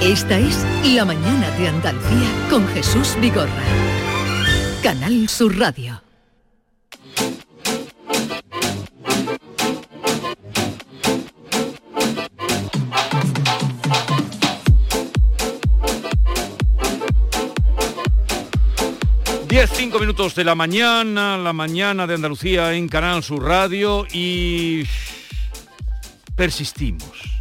Esta es La Mañana de Andalucía con Jesús Vigorra. Canal Sur Radio. Diez, cinco minutos de la mañana, la mañana de Andalucía en Canal Sur Radio y persistimos.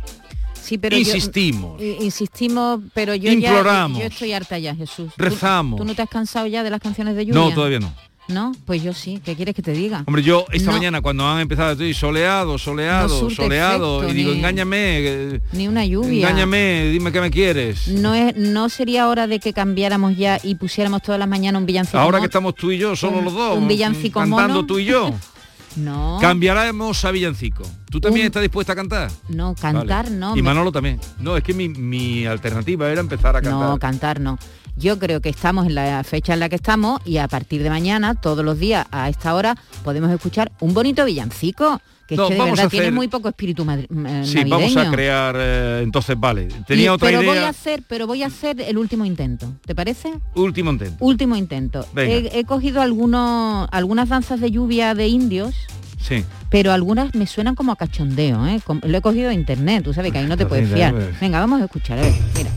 Sí, pero Insistimos. insistimos, pero yo Imploramos. ya yo estoy harta ya, Jesús. ¿Tú- Rezamos. ¿Tú, no te has cansado ya de las canciones de lluvia? No, todavía no. ¿No? Pues yo sí. ¿Qué quieres que te diga? Hombre, yo esta No. mañana cuando han empezado decir soleado, soleado, No soleado, efecto, y digo, ni- engáñame, eh, Ni una lluvia. engáñame, dime qué me quieres. No es, no sería hora de que cambiáramos ya y pusiéramos todas las mañanas un villancico. Ahora mono? que estamos tú y yo, solo un- los dos, un villancico cantando mono. tú y yo. No. Cambiaremos a villancico. ¿Tú también Un- estás dispuesta a cantar? No, cantar Vale. no. Y me- Manolo también. No, es que mi, mi alternativa era empezar a cantar. No, cantar no. Yo creo que estamos en la fecha en la que estamos y a partir de mañana, todos los días a esta hora, podemos escuchar un bonito villancico. Que es No, que de verdad hacer- tiene muy poco espíritu madri- eh, sí, vamos a crear eh, entonces, vale. Tenía Y- otra pero voy a hacer, pero voy a hacer el último intento. ¿Te parece? Último intento. Último intento. He, he cogido algunos, algunas danzas de lluvia de indios, Sí. pero algunas me suenan como a cachondeo, ¿eh? Lo he cogido de internet, tú sabes que ahí no te puedes Venga, fiar. ver. Venga, vamos a escuchar, a ver, mira.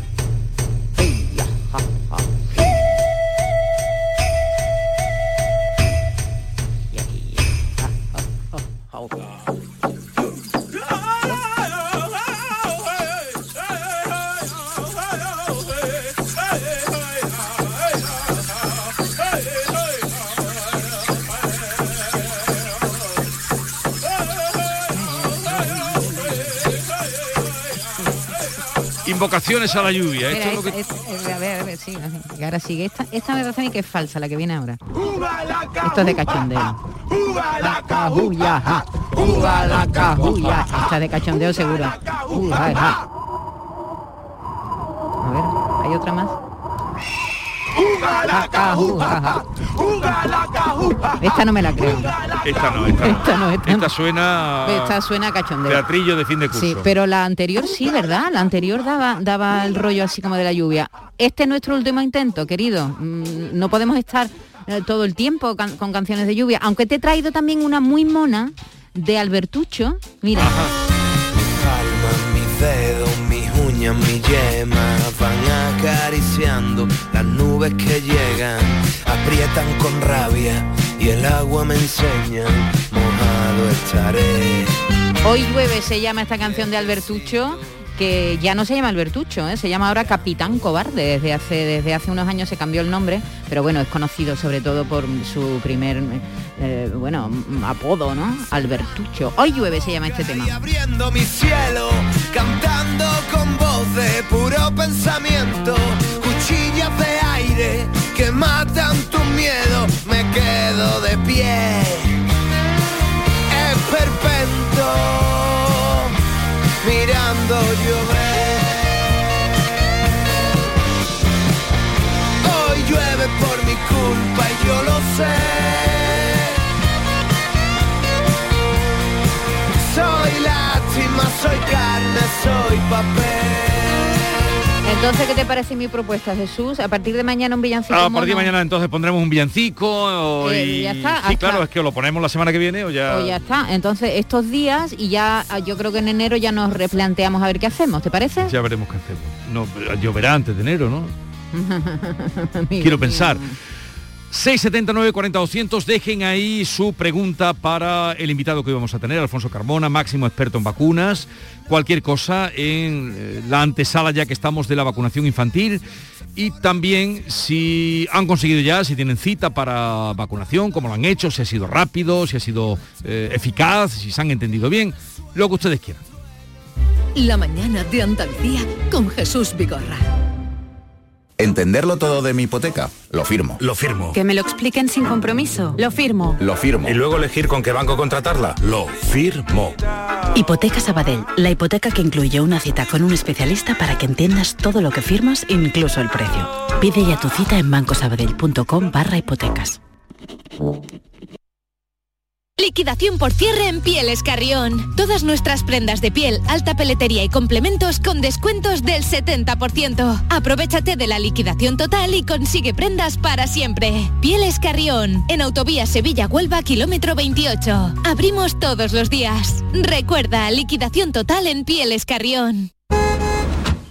Invocaciones a la lluvia. Espera, Esto es lo que- esta- a ver, a ver, sí, y ahora sigue. Esta, esta me parece a mí que es falsa, la que viene ahora. Esto es de cachondeo. La la. Esta es de cachondeo seguro. A ver, hay otra más. Esta no me la creo. Esta no, esta. Esta no, esta suena Esta suena cachondeo. teatrillo de fin de curso. Sí, pero la anterior sí, ¿verdad? La anterior daba, daba el rollo así como de la lluvia. Este es nuestro último intento, querido. Mm, No podemos estar eh, todo el tiempo can- con canciones de lluvia, aunque te he traído también una muy mona de Albertucho. Mira, mis uñas, mis yemas van acariciando las nubes que llegan, aprietan con rabia y el agua me enseña, mojado estaré. hoy llueve se llama esta canción de Albertucho que ya no se llama Albertucho, ¿eh? se llama ahora Capitán Cobarde, desde hace, desde hace unos años se cambió el nombre, pero bueno, es conocido sobre todo por su primer, eh, bueno, apodo, ¿no? Albertucho. Hoy llueve se llama este tema. Abriendo mi cielo, cantando de puro pensamiento, cuchillas de aire que matan tu miedo, me quedo de pie. Esperpento, mirando llover. Hoy llueve por mi culpa y yo lo sé. Soy lástima, soy carne, soy papel. Entonces, ¿qué te parece mi propuesta, Jesús? A partir de mañana un villancico A partir de mañana entonces pondremos un villancico o- Eh, y ya está, sí, hasta- claro, es que lo ponemos la semana que viene o ya. o ya está. Entonces, estos días y ya ah, yo creo que en enero ya nos replanteamos a ver qué hacemos, ¿te parece? Ya veremos qué hacemos. No, lloverá antes de enero, ¿no? Quiero pensar. Mira. 679 40 200 dejen ahí su pregunta para el invitado que hoy vamos a tener, Alfonso Carmona, máximo experto en vacunas, cualquier cosa en eh, la antesala ya que estamos de la vacunación infantil y también si han conseguido ya, si tienen cita para vacunación, cómo lo han hecho, si ha sido rápido, si ha sido eh, eficaz, si se han entendido bien, lo que ustedes quieran. La mañana de Andalucía con Jesús Vigorra. Entenderlo todo de mi hipoteca, lo firmo. Lo firmo. Que me lo expliquen sin compromiso. Lo firmo. Lo firmo. Y luego elegir con qué banco contratarla. Lo firmo. Hipoteca Sabadell, la hipoteca que incluye una cita con un especialista para que entiendas todo lo que firmas, incluso el precio. Pide ya tu cita en bancosabadell.com barra hipotecas. Liquidación por cierre en Pieles Carrión. Todas nuestras prendas de piel, alta peletería y complementos con descuentos del 70%. Aprovechate de la liquidación total y consigue prendas para siempre. Pieles Carrión, en Autovía Sevilla-Huelva, kilómetro 28. Abrimos todos los días. Recuerda, liquidación total en Pieles Carrión.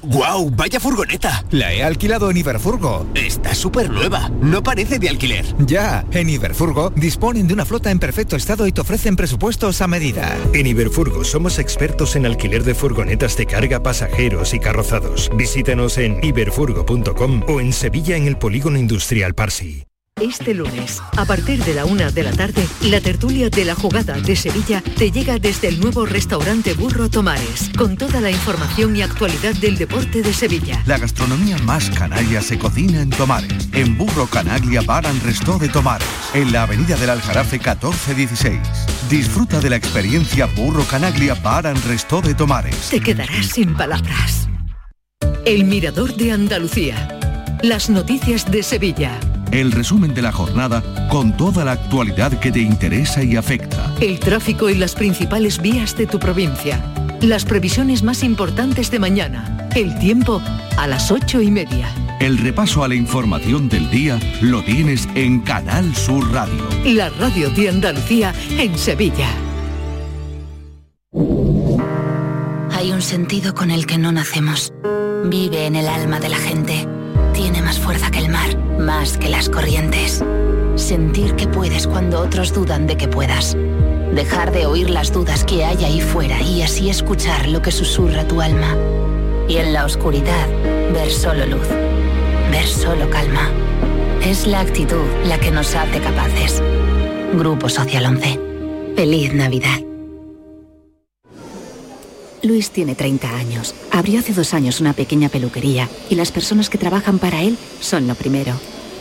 ¡Guau! ¡Vaya furgoneta! La he alquilado en Iberfurgo. Está súper nueva. No parece de alquiler. Ya, en Iberfurgo disponen de una flota en perfecto estado y te ofrecen presupuestos a medida. En Iberfurgo somos expertos en alquiler de furgonetas de carga, pasajeros y carrozados. Visítanos en iberfurgo.com o en Sevilla en el Polígono Industrial Parsi. Este lunes, a partir de la una de la tarde, la tertulia de la jugada de Sevilla te llega desde el nuevo restaurante Burro Tomares, con toda la información y actualidad del deporte de Sevilla. La gastronomía más canalla se cocina en Tomares, en Burro Canaglia Bar and Resto de Tomares, en la avenida del Aljarafe 1416. Disfruta de la experiencia Burro Canaglia Bar and Resto de Tomares. Te quedarás sin palabras. El Mirador de Andalucía. Las noticias de Sevilla. El resumen de la jornada con toda la actualidad que te interesa y afecta. El tráfico y las principales vías de tu provincia. Las previsiones más importantes de mañana. El tiempo a las ocho y media. El repaso a la información del día lo tienes en Canal Sur Radio. La radio de Andalucía en Sevilla. Hay un sentido con el que no nacemos. Vive en el alma de la gente. Tiene más fuerza que el mar, más que las corrientes. Sentir que puedes cuando otros dudan de que puedas. Dejar de oír las dudas que hay ahí fuera y así escuchar lo que susurra tu alma. Y en la oscuridad, ver solo luz. Ver solo calma. Es la actitud la que nos hace capaces. Grupo Social 11. Feliz Navidad. Luis tiene 30 años. Abrió hace dos años una pequeña peluquería y las personas que trabajan para él son lo primero.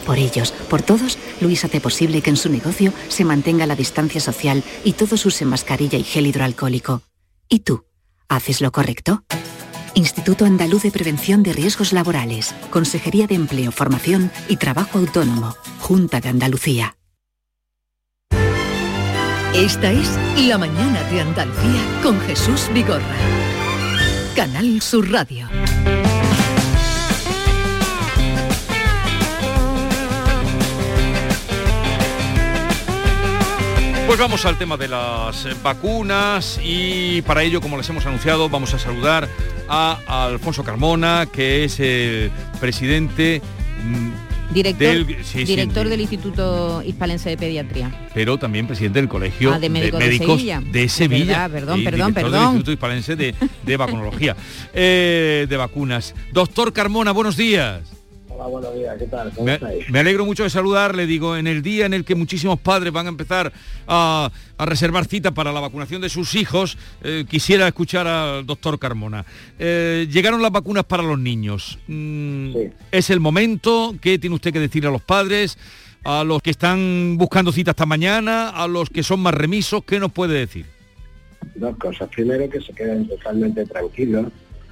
Por ellos, por todos, Luis hace posible que en su negocio se mantenga la distancia social y todos usen mascarilla y gel hidroalcohólico. ¿Y tú? ¿Haces lo correcto? Instituto Andaluz de Prevención de Riesgos Laborales, Consejería de Empleo, Formación y Trabajo Autónomo, Junta de Andalucía. Esta es La Mañana de Andalucía con Jesús Vigorra. Canal Sur Radio. Pues vamos al tema de las vacunas y para ello, como les hemos anunciado, vamos a saludar a Alfonso Carmona, que es el presidente mm, Director, del, sí, sí, director de- del Instituto Hispalense de Pediatría. pero también presidente del Colegio Ah, de Médicos de Médicos Sevilla. de Sevilla. verdad, perdón, y perdón, director del perdón. Instituto Hispalense de, de Vacunología, eh, de vacunas. Doctor Carmona, buenos días. Hola, buenos días, ¿qué tal? ¿Cómo Me, estáis? me alegro mucho de saludarle, digo, en el día en el que muchísimos padres van a empezar a, a reservar cita para la vacunación de sus hijos, eh, quisiera escuchar al doctor Carmona. Eh, llegaron las vacunas para los niños. Mm, ¿Es el momento? ¿Qué tiene usted que decir a los padres? A los que están buscando cita esta mañana, a los que son más remisos, ¿qué nos puede decir? Dos cosas. Primero, que se queden totalmente tranquilos,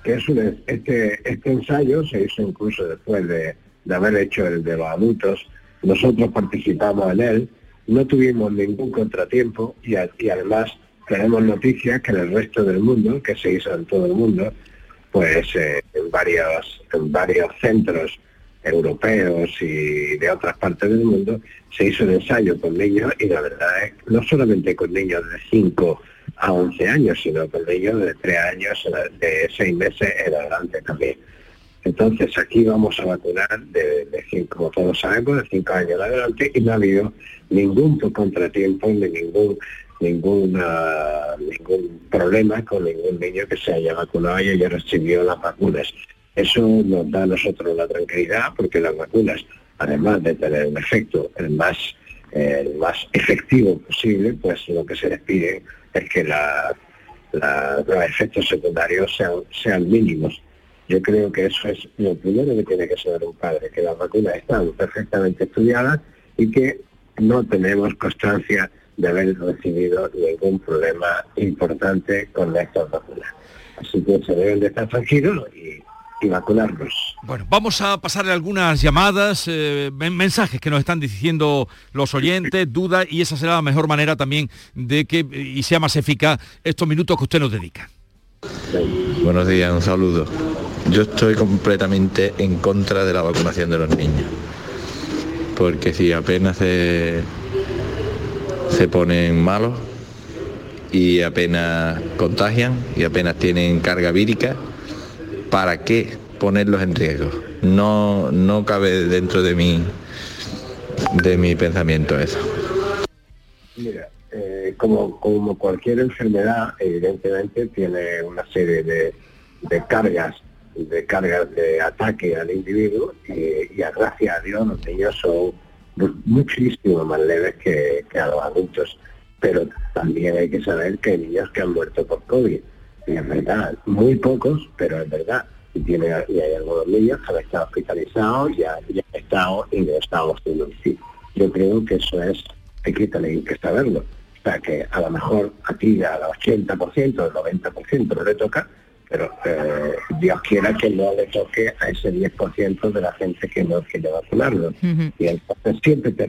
que este, este ensayo se hizo incluso después de, de haber hecho el de los adultos. Nosotros participamos en él, no tuvimos ningún contratiempo y, y además tenemos noticias que en el resto del mundo, que se hizo en todo el mundo, pues eh, en, varios, en varios centros europeos y de otras partes del mundo, se hizo un ensayo con niños y la verdad es no solamente con niños de 5 a 11 años, sino con niños de 3 años, de 6 meses en adelante también. Entonces aquí vamos a vacunar de, de cinco, como todos sabemos, de 5 años en adelante y no ha habido ningún contratiempo ni ningún ninguna, ningún problema con ningún niño que se haya vacunado y haya recibido las vacunas. Eso nos da a nosotros la tranquilidad porque las vacunas, además de tener un efecto el más, eh, el más efectivo posible, pues lo que se les pide es que la- los efectos secundarios sean, sean mínimos. Yo creo que eso es lo primero que tiene que saber un padre, que las vacunas están perfectamente estudiadas y que no tenemos constancia de haber recibido ningún problema importante con estas vacunas. Así que se deben de estar tranquilos y, y vacunarlos. Bueno, vamos a pasarle algunas llamadas, eh, mensajes que nos están diciendo los oyentes, dudas, y esa será la mejor manera también de que y sea más eficaz estos minutos que usted nos dedica. Buenos días, un saludo. Yo estoy completamente en contra de la vacunación de los niños. Porque si apenas se, se ponen malos y apenas contagian y apenas tienen carga vírica, ¿para qué ponerlos en riesgo? No, no cabe dentro de mi, de mi pensamiento eso. Mira, eh, como, como cualquier enfermedad, evidentemente tiene una serie de, de cargas de cargas de ataque al individuo y, a gracias a Dios los niños son muchísimo más leves que, a los adultos. Pero también hay que saber que hay niños que han muerto por COVID. Y es verdad, muy pocos, pero es verdad. Y, tiene, y hay algunos niños que han estado hospitalizados y han, estado ingresados en el Yo creo que eso es, hay que, que saberlo. O sea, que a lo mejor a ti al 80%, al 90% no le toca, pero eh, Dios quiera que no le toque a ese 10% de la gente que no quiere vacunarlo. Y entonces siempre te,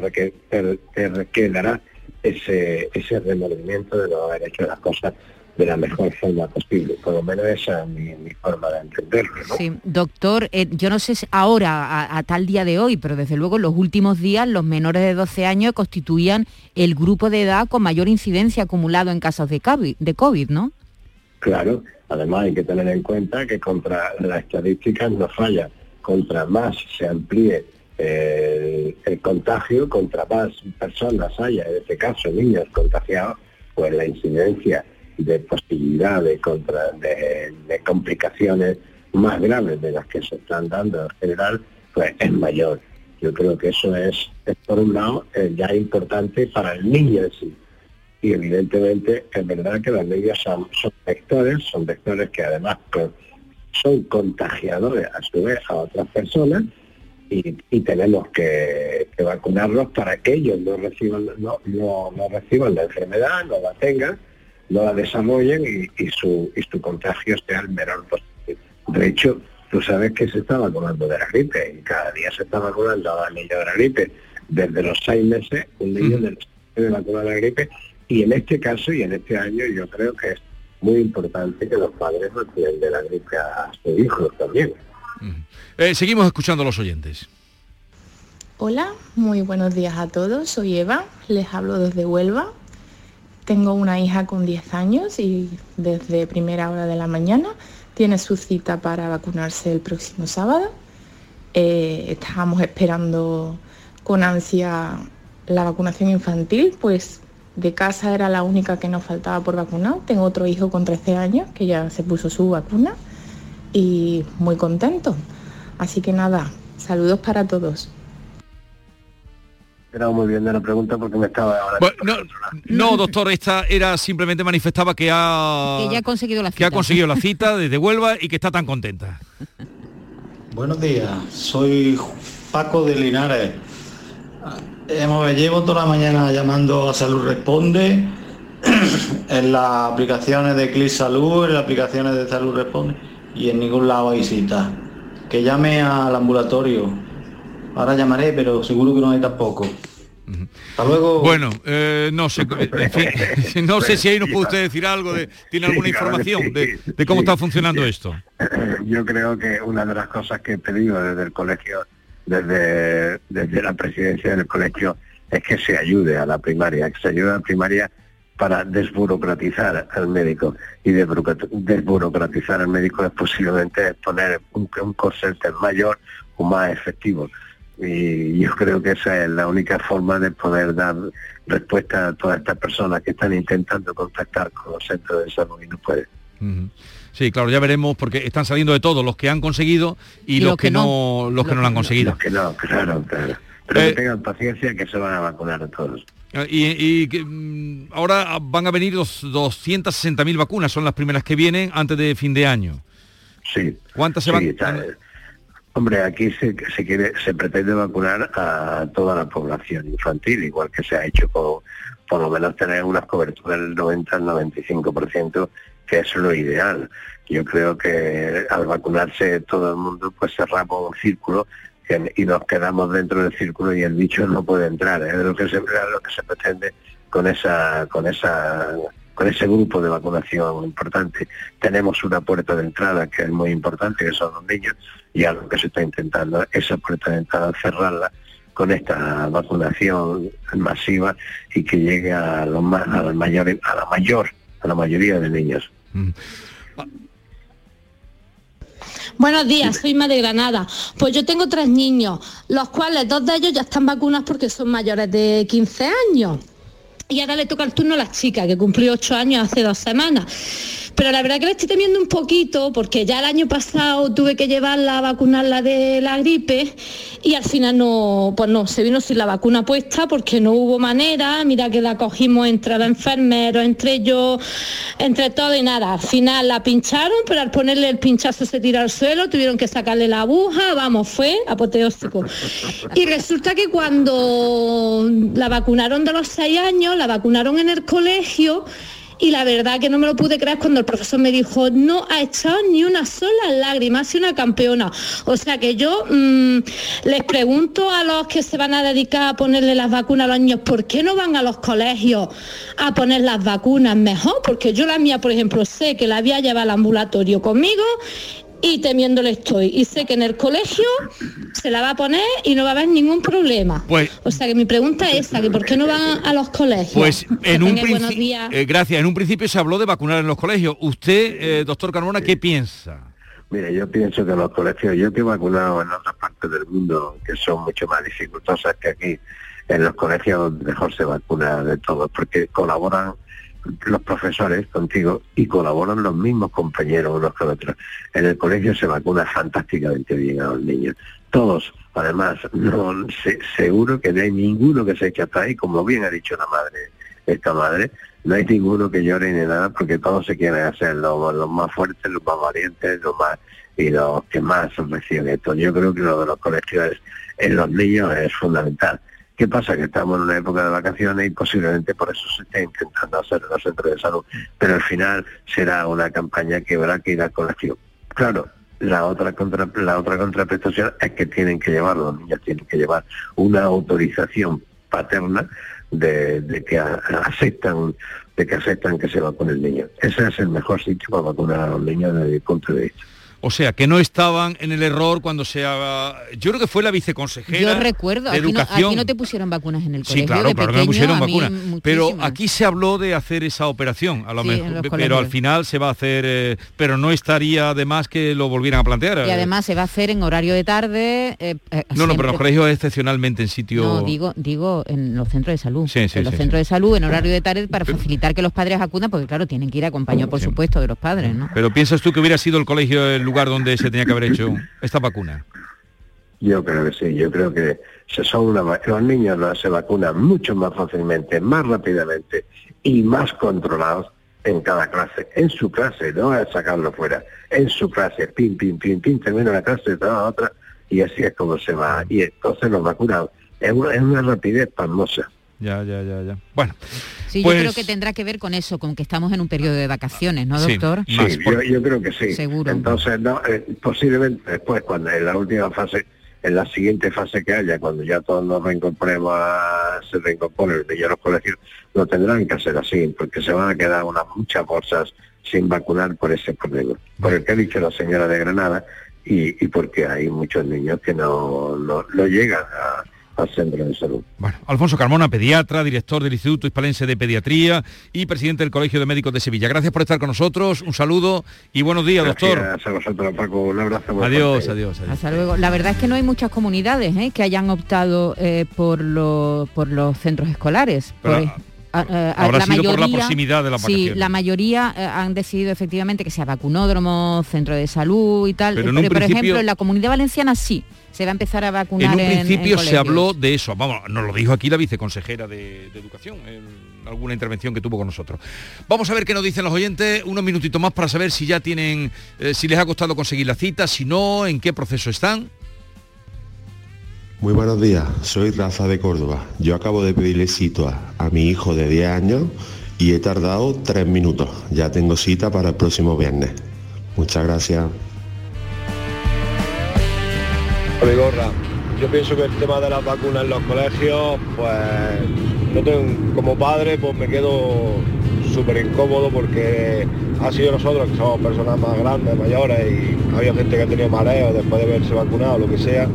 requedará ese, ese remordimiento de no haber hecho las cosas de la mejor forma posible. Por lo menos esa es mi, forma de entenderlo. Sí, doctor, eh, yo no sé si ahora, a, tal día de hoy, pero desde luego en los últimos días los menores de 12 años constituían el grupo de edad con mayor incidencia acumulado en casos de COVID, de COVID ¿no? Claro, además hay que tener en cuenta que contra las estadísticas no falla. Contra más se amplíe eh, el contagio, contra más personas haya, en este caso niños contagiados, pues la incidencia de posibilidad de, contra, de, complicaciones más graves de las que se están dando en general, pues es mayor. Yo creo que eso es, por un lado, eh, ya importante para el niño en sí y evidentemente es verdad que las medias son, vectores, son vectores que además son contagiadores a su vez a otras personas y, tenemos que, vacunarlos para que ellos no reciban, no, no, reciban la enfermedad, no la tengan, no la desarrollen y, su, y su contagio sea el menor posible. De hecho, tú sabes que se está vacunando de la gripe y cada día se está vacunando a niños de la gripe. Desde los seis meses, un niño de los de vacuna de la gripe y en este caso y en este año yo creo que es muy importante que los padres no de la gripe a sus hijos también. Eh, seguimos escuchando a los oyentes. Hola, muy buenos días a todos. Soy Eva, les hablo desde Huelva. Tengo una hija con 10 años y desde primera hora de la mañana tiene su cita para vacunarse el próximo sábado. Eh, estábamos esperando con ansia la vacunación infantil, pues de casa era la única que nos faltaba por vacunar. Tengo otro hijo con 13 años que ya se puso su vacuna y muy contento. Así que nada, saludos para todos. Era muy bien de la pregunta porque me estaba ahora no, doctor, esta era simplemente manifestaba que ha, que ya ha conseguido la cita. Que ha conseguido la cita desde Huelva y que está tan contenta. Buenos días, soy Paco de Linares me llevo toda la mañana llamando a Salud Responde, en las aplicaciones de Click Salud, en las aplicaciones de Salud Responde, y en ningún lado hay cita. Que llame al ambulatorio. Ahora llamaré, pero seguro que no hay tampoco. Hasta luego. Bueno, eh, no sé, no sé si ahí nos puede usted decir algo, de, tiene alguna información de, de, cómo está funcionando esto. Yo creo que una de las cosas que he pedido desde el colegio desde, desde la presidencia del colegio es que se ayude a la primaria, que se ayude a la primaria para desburocratizar al médico. Y desburocratizar al médico es posiblemente poner un, un mayor o más efectivo. Y yo creo que esa es la única forma de poder dar respuesta a todas estas personas que están intentando contactar con los centros de salud y no pueden. Sí, claro, ya veremos porque están saliendo de todos los que han conseguido y, los, que, no, los que no lo han conseguido. Los que no, claro, claro. Pero que eh, tengan paciencia que se van a vacunar a todos. Eh, y, mm, ahora van a venir los 260.000 vacunas, son las primeras que vienen antes de fin de año. Sí. ¿Cuántas se van? Eh, hombre, aquí se, se, quiere, se pretende vacunar a toda la población infantil, igual que se ha hecho con, por lo menos tener unas coberturas del 90 al 95% que es lo ideal. Yo creo que al vacunarse todo el mundo, pues cerramos un círculo y nos quedamos dentro del círculo y el bicho no puede entrar. Es lo que se, lo que se pretende con esa, con esa con ese grupo de vacunación importante. Tenemos una puerta de entrada que es muy importante, que son los niños, y algo que se está intentando, esa puerta de entrada cerrarla con esta vacunación masiva y que llegue a los más, a la mayor, a la mayor, a la mayoría de niños. Mm. Buenos días, soy Madre de Granada. Pues yo tengo tres niños, los cuales dos de ellos ya están vacunados porque son mayores de 15 años. Y ahora le toca el turno a la chica, que cumplió ocho años hace dos semanas. Pero la verdad que le estoy temiendo un poquito porque ya el año pasado tuve que llevarla a vacunarla de la gripe y al final no, pues no, se vino sin la vacuna puesta porque no hubo manera. Mira que la cogimos entre los enfermeros, entre yo, entre todo y nada. Al final la pincharon, pero al ponerle el pinchazo se tiró al suelo, tuvieron que sacarle la aguja, vamos, fue apoteósico. Y resulta que cuando la vacunaron de los seis años, la vacunaron en el colegio, y la verdad que no me lo pude creer cuando el profesor me dijo, no ha echado ni una sola lágrima, ha sido una campeona. O sea que yo mm, les pregunto a los que se van a dedicar a ponerle las vacunas a los niños, ¿por qué no van a los colegios a poner las vacunas mejor? Porque yo la mía, por ejemplo, sé que la había llevado al ambulatorio conmigo y temiéndole estoy. Y sé que en el colegio se la va a poner y no va a haber ningún problema. Pues, o sea que mi pregunta es esa, que ¿por qué no van a los colegios? Pues en un principio, eh, gracias, en un principio se habló de vacunar en los colegios. Usted, eh, doctor Carmona, ¿qué piensa? Mire, yo pienso que en los colegios, yo que he vacunado en otras partes del mundo que son mucho más dificultosas que aquí, en los colegios mejor se vacuna de todo, porque colaboran los profesores contigo y colaboran los mismos compañeros unos con otros. En el colegio se vacuna fantásticamente bien a los niños. Todos, además, no seguro que no hay ninguno que se eche hasta ahí, como bien ha dicho la madre, esta madre, no hay ninguno que llore ni nada porque todos se quieren hacer los, los más fuertes, los más valientes, los más y los que más reciben esto. Yo creo que lo de los colegios en los niños es fundamental. ¿Qué pasa? Que estamos en una época de vacaciones y posiblemente por eso se esté intentando hacer los centros de salud, pero al final será una campaña que habrá que ir al colegio. Claro, la otra contra, la otra contraprestación es que tienen que llevar, los niños tienen que llevar una autorización paterna de, que aceptan de que aceptan que se vacune el niño. Ese es el mejor sitio para vacunar a los niños desde mi punto de vista. O sea, que no estaban en el error cuando se haga... Yo creo que fue la viceconsejera Yo recuerdo, aquí no, aquí no, te pusieron vacunas en el colegio. Sí, claro, claro que me pusieron vacunas. Pero aquí se habló de hacer esa operación, a lo mejor, pero al final se va a hacer... Eh, pero no estaría de más que lo volvieran a plantear. Y además se va a hacer en horario de tarde. Eh, eh, no, no, pero los colegios excepcionalmente en sitio... No, digo, digo en los centros de salud. Sí, sí, en los centros de salud, en horario de tarde, para facilitar que los padres acudan, porque claro, tienen que ir acompañados, por supuesto, de los padres, ¿no? Pero piensas tú que hubiera sido el colegio el lugar donde se tenía que haber hecho esta vacuna? Yo creo que sí, yo creo que se son los niños se vacunan mucho más fácilmente, más rápidamente y más controlados en cada clase, en su clase, no a sacarlo fuera, en su clase, pim, pim, pim, pim, termina una clase, toda otra, y así es como se va. Y entonces los vacunan es una, es una rapidez pasmosa. Ya, ya, ya, ya. Bueno. Sí, yo creo pues que tendrá que ver con eso, con que estamos en un periodo de vacaciones, ¿no, doctor? Sí, yo, creo que sí. Seguro. Entonces, no, eh, posiblemente después, cuando en la última fase, en la siguiente fase que haya, cuando ya todos nos reincorporemos a, se reincorporen ya los colegios, lo tendrán que hacer así, porque se van a quedar unas muchas bolsas sin vacunar por ese problema. Por el que ha dicho la señora de Granada y, y porque hay muchos niños que no, no, no llegan a al centro de salud. Bueno, Alfonso Carmona, pediatra, director del Instituto Hispalense de Pediatría y presidente del Colegio de Médicos de Sevilla. Gracias por estar con nosotros, un saludo y buenos días, doctor. Gracias a vosotros, Paco, un abrazo. Adiós, adiós, Hasta luego. La verdad es que no hay muchas comunidades ¿eh? que hayan optado eh, por, por los centros escolares. Habrá sido por la proximidad de la Sí, la mayoría eh, han decidido efectivamente que sea vacunódromo, centro de salud y tal. Pero, por ejemplo, en la comunidad valenciana sí se va a empezar a vacunar. En un principio se habló de eso, vamos, nos lo dijo aquí la viceconsejera de, Educación en alguna intervención que tuvo con nosotros. Vamos a ver qué nos dicen los oyentes, unos minutitos más para saber si ya tienen, eh, si les ha costado conseguir la cita, si no, en qué proceso están. Muy buenos días, soy Rafa de Córdoba. Yo acabo de pedirle cita a, mi hijo de 10 años y he tardado tres minutos. Ya tengo cita para el próximo viernes. Muchas gracias. Gorra, yo pienso que el tema de las vacunas en los colegios, pues no tengo, como padre, pues me quedo súper incómodo porque ha sido nosotros que somos personas más grandes, mayores y había gente que ha tenido mareos después de haberse vacunado, lo que sea.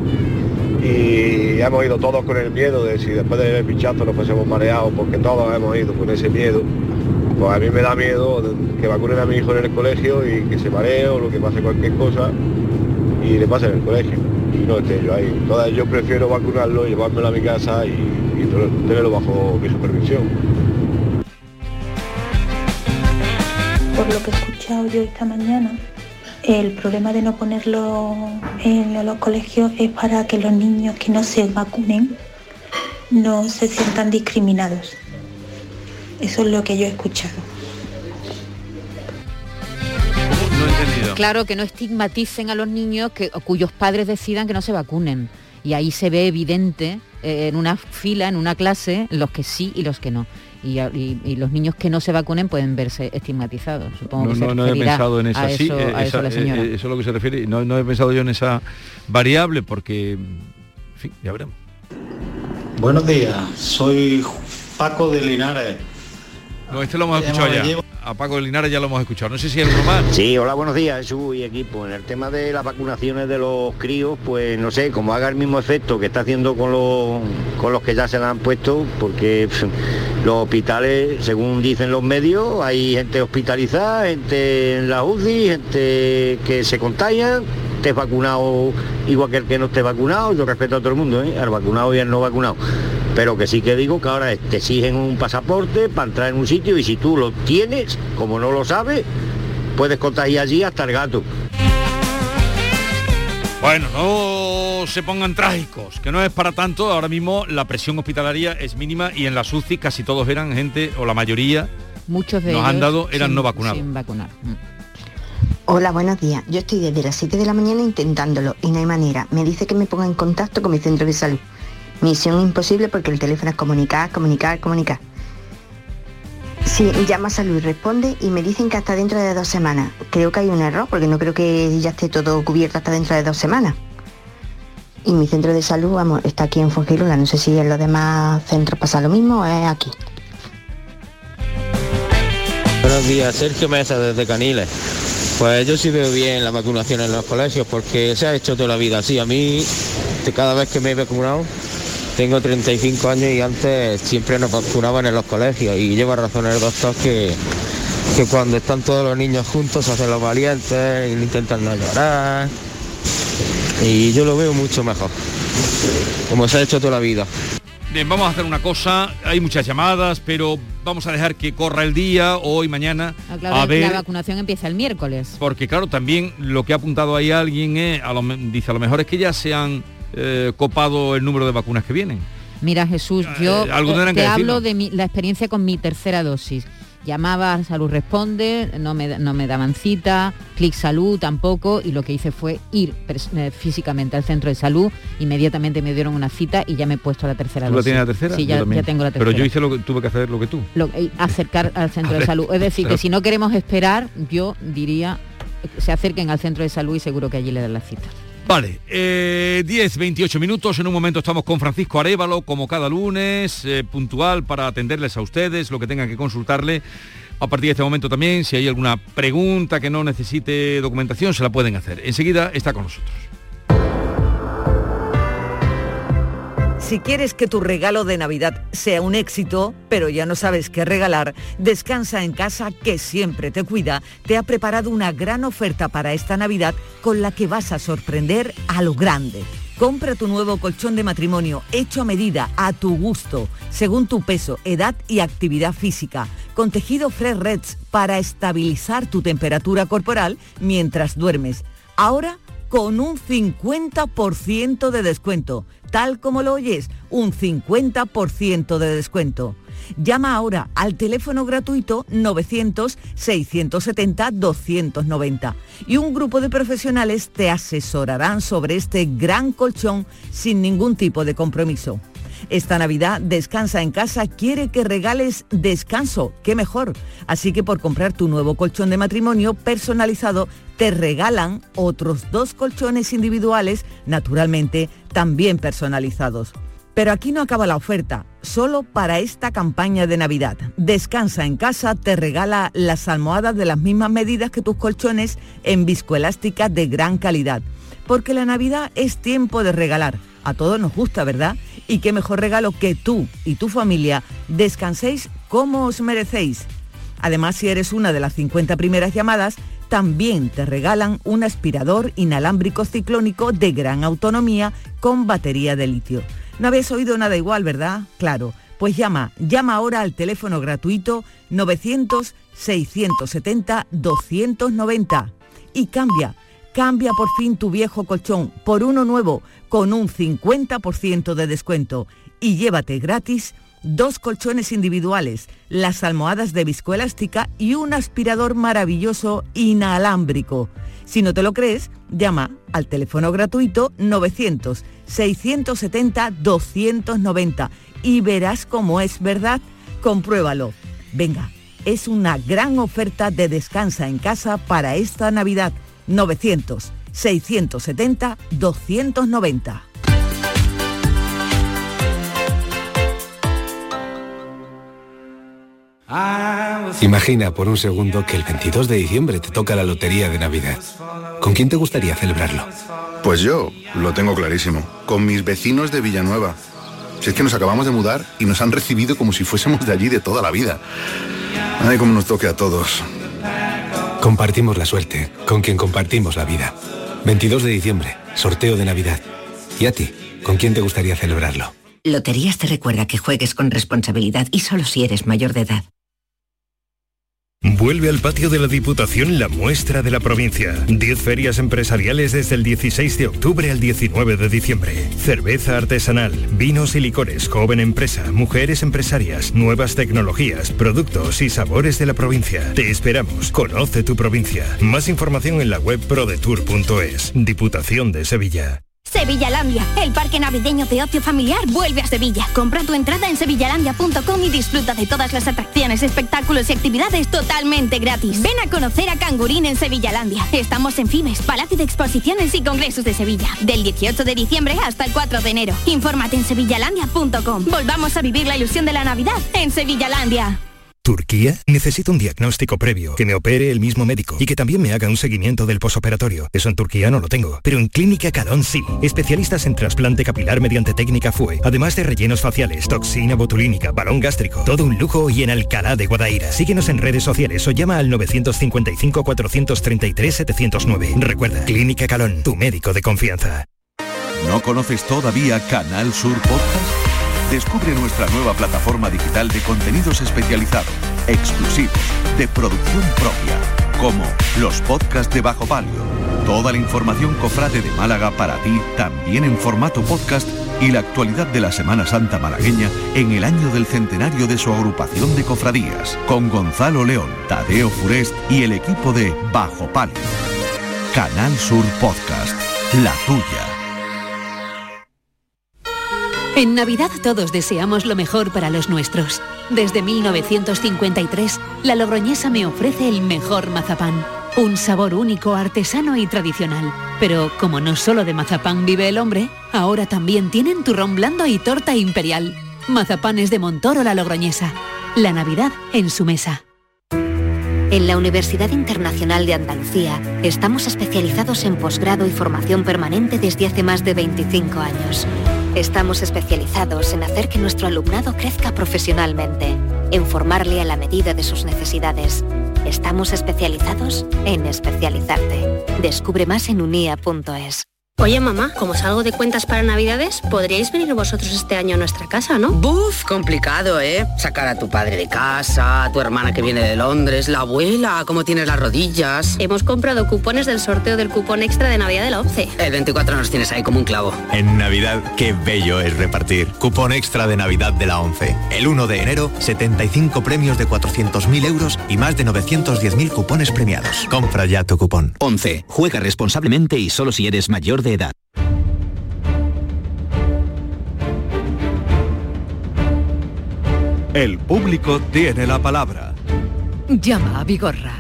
Y hemos ido todos con el miedo de si después del pinchazo nos fuésemos mareados, porque todos hemos ido con ese miedo. Pues a mí me da miedo que vacunen a mi hijo en el colegio y que se maree o lo que pase cualquier cosa y le pase en el colegio y no esté yo ahí. Entonces yo prefiero vacunarlo, llevármelo a mi casa y, y tenerlo bajo mi supervisión. Por lo que he escuchado yo esta mañana, el problema de no ponerlo en los colegios es para que los niños que no se vacunen no se sientan discriminados. Eso es lo que yo he escuchado. Claro, que no estigmaticen a los niños que, cuyos padres decidan que no se vacunen. Y ahí se ve evidente eh, en una fila, en una clase, los que sí y los que no. Y, y- y los niños que no se vacunen pueden verse estigmatizados. Supongo No, que se no, no he pensado en esa, a sí, eso, eh, a eso esa- la señora. eh, eh, eso es lo que se refiere. No, no he pensado yo en esa variable porque, en fin, ya veremos. Buenos días, soy Paco de Linares. No, este lo hemos escuchado ya. A Paco de Linares ya lo hemos escuchado. No sé si hay alguno más. Sí, hola, buenos días, Jesús y equipo. En el tema de las vacunaciones de los críos, pues no sé, como haga el mismo efecto que está haciendo con los, con los que ya se la han puesto, porque los hospitales, según dicen los medios, hay gente hospitalizada, gente en la UCI, gente que se contagian, estés vacunado igual que el que no esté vacunado, yo respeto a todo el mundo, ¿eh? al vacunado y al no vacunado. Pero que sí que digo que ahora te exigen un pasaporte para entrar en un sitio y si tú lo tienes, como no lo sabes, puedes contagiar allí hasta el gato. Bueno, no se pongan trágicos, que no es para tanto. Ahora mismo la presión hospitalaria es mínima y en la UCI casi todos eran gente, o la mayoría, Muchos de nos ellos han dado, eran sin- no vacunados. sin vacunar. Mm. Hola, buenos días. Yo estoy desde las 7 de la mañana intentándolo y no hay manera. Me dice que me ponga en contacto con mi centro de salud. Misión imposible porque el teléfono es comunicar, comunicar, comunicar. Sí, llama a y responde y me dicen que hasta dentro de dos semanas. Creo que hay un error porque no creo que ya esté todo cubierto hasta dentro de dos semanas. Y mi centro de salud, vamos, está aquí en Fuengirola. No sé si en los demás centros pasa lo mismo o es aquí. Buenos días, Sergio Mesa desde Caniles. Pues yo sí veo bien la vacunación en los colegios porque se ha hecho toda la vida así. A mí, de cada vez que me he vacunado, tengo 35 años y antes siempre nos vacunaban en los colegios y lleva razón el doctor que, que cuando están todos los niños juntos se hacen los valientes, y intentan no llorar. Y yo lo veo mucho mejor, como se ha hecho toda la vida. Bien, vamos a hacer una cosa. Hay muchas llamadas, pero vamos a dejar que corra el día, hoy, mañana, Ah, claro, a la ver. vacunación empieza el miércoles. Porque claro, también lo que ha apuntado ahí alguien es, a lo me- dice, a lo mejor es que ya se han eh, copado el número de vacunas que vienen. Mira Jesús, yo Eh, algo eh, te que hablo de mi- la experiencia con mi tercera dosis. Llamaba a Salud Responde, no me, no me daban cita, Clic Salud tampoco, y lo que hice fue ir físicamente al centro de salud, inmediatamente me dieron una cita y ya me he puesto la tercera ¿Tú la dosis. tienes la tercera? Sí, ya, tengo la tercera. Pero yo hice lo que tuve que hacer lo que tú. Lo- acercar al centro de salud. Es decir, que si no queremos esperar, yo diría, se acerquen al centro de salud y seguro que allí le dan la cita. Vale, eh, 10, 28 minutos. En un momento estamos con Francisco Arevalo, como cada lunes, eh, puntual para atenderles a ustedes, lo que tengan que consultarle. A partir de este momento también, si hay alguna pregunta que no necesite documentación, se la pueden hacer. Enseguida está con nosotros. Si quieres que tu regalo de Navidad sea un éxito, pero ya no sabes qué regalar, Descansa en casa, que siempre te cuida, te ha preparado una gran oferta para esta Navidad con la que vas a sorprender a lo grande. Compra tu nuevo colchón de matrimonio hecho a medida, a tu gusto, según tu peso, edad y actividad física, con tejido Fresh Reds para estabilizar tu temperatura corporal mientras duermes. Ahora con un 50% de descuento. Tal como lo oyes, un 50% de descuento. Llama ahora al teléfono gratuito 900-670-290 y un grupo de profesionales te asesorarán sobre este gran colchón sin ningún tipo de compromiso. Esta Navidad Descansa en casa quiere que regales descanso, qué mejor. Así que por comprar tu nuevo colchón de matrimonio personalizado te regalan otros dos colchones individuales, naturalmente también personalizados. Pero aquí no acaba la oferta, solo para esta campaña de Navidad. Descansa en casa te regala las almohadas de las mismas medidas que tus colchones en viscoelástica de gran calidad. Porque la Navidad es tiempo de regalar. A todos nos gusta, ¿verdad? Y qué mejor regalo que tú y tu familia descanséis como os merecéis. Además, si eres una de las 50 primeras llamadas, también te regalan un aspirador inalámbrico ciclónico de gran autonomía con batería de litio. No habéis oído nada igual, ¿verdad? Claro. Pues llama, llama ahora al teléfono gratuito 900-670-290 y cambia, cambia por fin tu viejo colchón por uno nuevo con un 50% de descuento y llévate gratis dos colchones individuales, las almohadas de viscoelástica y un aspirador maravilloso inalámbrico. Si no te lo crees, llama al teléfono gratuito 900-670-290 y verás cómo es verdad. Compruébalo. Venga, es una gran oferta de descansa en casa para esta Navidad. 900-670-290. Imagina por un segundo que el 22 de diciembre te toca la lotería de Navidad. ¿Con quién te gustaría celebrarlo? Pues yo lo tengo clarísimo, con mis vecinos de Villanueva. Si es que nos acabamos de mudar y nos han recibido como si fuésemos de allí de toda la vida. Ay, cómo nos toque a todos. Compartimos la suerte, con quien compartimos la vida. 22 de diciembre, sorteo de Navidad. ¿Y a ti? ¿Con quién te gustaría celebrarlo? Loterías te recuerda que juegues con responsabilidad y solo si eres mayor de edad. Vuelve al patio de la Diputación la muestra de la provincia. 10 ferias empresariales desde el 16 de octubre al 19 de diciembre. Cerveza artesanal, vinos y licores, joven empresa, mujeres empresarias, nuevas tecnologías, productos y sabores de la provincia. Te esperamos. Conoce tu provincia. Más información en la web prodetour.es. Diputación de Sevilla. Sevillalandia, el parque navideño de ocio familiar vuelve a Sevilla. Compra tu entrada en sevillalandia.com y disfruta de todas las atracciones, espectáculos y actividades totalmente gratis. Ven a conocer a Cangurín en Sevillalandia. Estamos en FIMES, Palacio de Exposiciones y Congresos de Sevilla, del 18 de diciembre hasta el 4 de enero. Infórmate en sevillalandia.com. Volvamos a vivir la ilusión de la Navidad en Sevillalandia. ¿Turquía? Necesito un diagnóstico previo, que me opere el mismo médico y que también me haga un seguimiento del posoperatorio. Eso en Turquía no lo tengo, pero en Clínica Calón sí. Especialistas en trasplante capilar mediante técnica FUE, además de rellenos faciales, toxina botulínica, balón gástrico, todo un lujo y en Alcalá de Guadaira. Síguenos en redes sociales o llama al 955-433-709. Recuerda, Clínica Calón, tu médico de confianza. ¿No conoces todavía Canal Sur Podcast? Descubre nuestra nueva plataforma digital de contenidos especializados, exclusivos, de producción propia, como los podcasts de Bajo Palio. Toda la información cofrade de Málaga para ti, también en formato podcast y la actualidad de la Semana Santa malagueña en el año del centenario de su agrupación de cofradías, con Gonzalo León, Tadeo Furest y el equipo de Bajo Palio. Canal Sur Podcast, la tuya. En Navidad todos deseamos lo mejor para los nuestros. Desde 1953, la Logroñesa me ofrece el mejor mazapán. Un sabor único, artesano y tradicional. Pero como no solo de mazapán vive el hombre, ahora también tienen turrón blando y torta imperial. Mazapanes de Montoro la Logroñesa. La Navidad en su mesa. En la Universidad Internacional de Andalucía estamos especializados en posgrado y formación permanente desde hace más de 25 años. Estamos especializados en hacer que nuestro alumnado crezca profesionalmente, en formarle a la medida de sus necesidades. Estamos especializados en especializarte. Descubre más en unia.es. Oye mamá, como salgo de cuentas para Navidades, podríais venir vosotros este año a nuestra casa, ¿no? Buf, complicado, ¿eh? Sacar a tu padre de casa, a tu hermana que viene de Londres, la abuela, cómo tienes las rodillas. Hemos comprado cupones del sorteo del cupón extra de Navidad de la 11. El 24 nos tienes ahí como un clavo. En Navidad, qué bello es repartir. Cupón extra de Navidad de la 11. El 1 de enero, 75 premios de 400.000 euros y más de 910.000 cupones premiados. Compra ya tu cupón. 11. Juega responsablemente y solo si eres mayor de edad. El público tiene la palabra. Llama a Vigorra.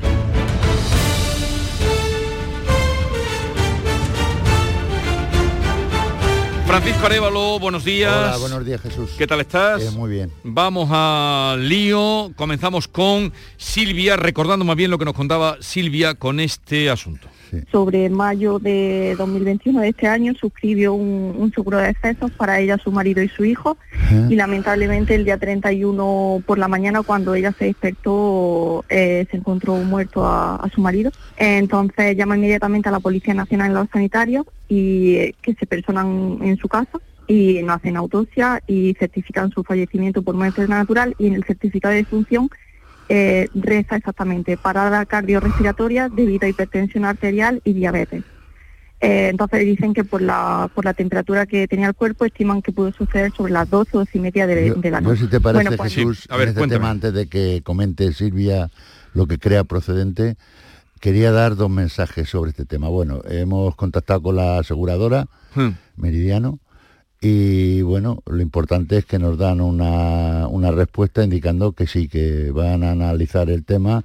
Francisco Arevalo, buenos días. Hola, buenos días Jesús. ¿Qué tal estás? Eh, muy bien. Vamos al lío. Comenzamos con Silvia, recordando más bien lo que nos contaba Silvia con este asunto. Sobre mayo de 2021 de este año suscribió un, un seguro de excesos para ella, su marido y su hijo. Y lamentablemente el día 31 por la mañana cuando ella se despertó eh, se encontró muerto a, a su marido. Entonces llama inmediatamente a la Policía Nacional y los sanitarios y eh, que se personan en su casa y no hacen autopsia y certifican su fallecimiento por muerte natural. Y en el certificado de defunción eh, reza exactamente parada cardiorrespiratoria debido a hipertensión arterial y diabetes. Eh, entonces dicen que por la, por la temperatura que tenía el cuerpo estiman que pudo suceder sobre las 12 o 12 y media de, Yo, de la no noche. sé si te parece, Bueno, pues- Jesús, A ver, en este cuéntame. tema, antes de que comente Silvia lo que crea procedente, quería dar dos mensajes sobre este tema. Bueno, hemos contactado con la aseguradora, Hmm. Meridiano, y bueno, lo importante es que nos dan una, una respuesta indicando que sí, que van a analizar el tema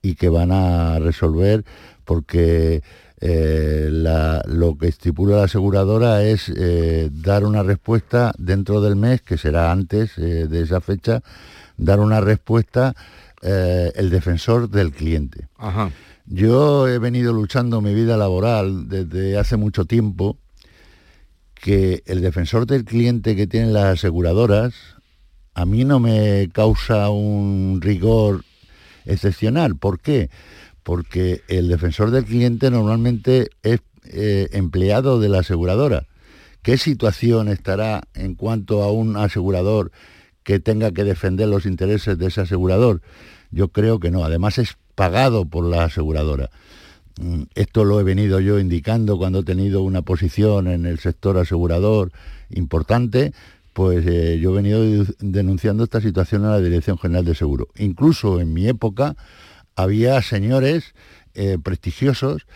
y que van a resolver porque eh, la- lo que estipula la aseguradora es eh, dar una respuesta dentro del mes, que será antes eh, de esa fecha, dar una respuesta el defensor del cliente. Ajá. Yo he venido luchando mi vida laboral desde hace mucho tiempo que el defensor del cliente que tienen las aseguradoras a mí no me causa un rigor excepcional. ¿Por qué? Porque el defensor del cliente normalmente es eh, empleado de la aseguradora. ¿Qué situación estará en cuanto a un asegurador que tenga que defender los intereses de ese asegurador? Yo creo que no. Además es pagado por la aseguradora. Esto lo he venido yo indicando cuando he tenido una posición en el sector asegurador importante, pues eh, yo he venido de- denunciando esta situación a la Dirección General de Seguro. Incluso en mi época había señores eh, prestigiosos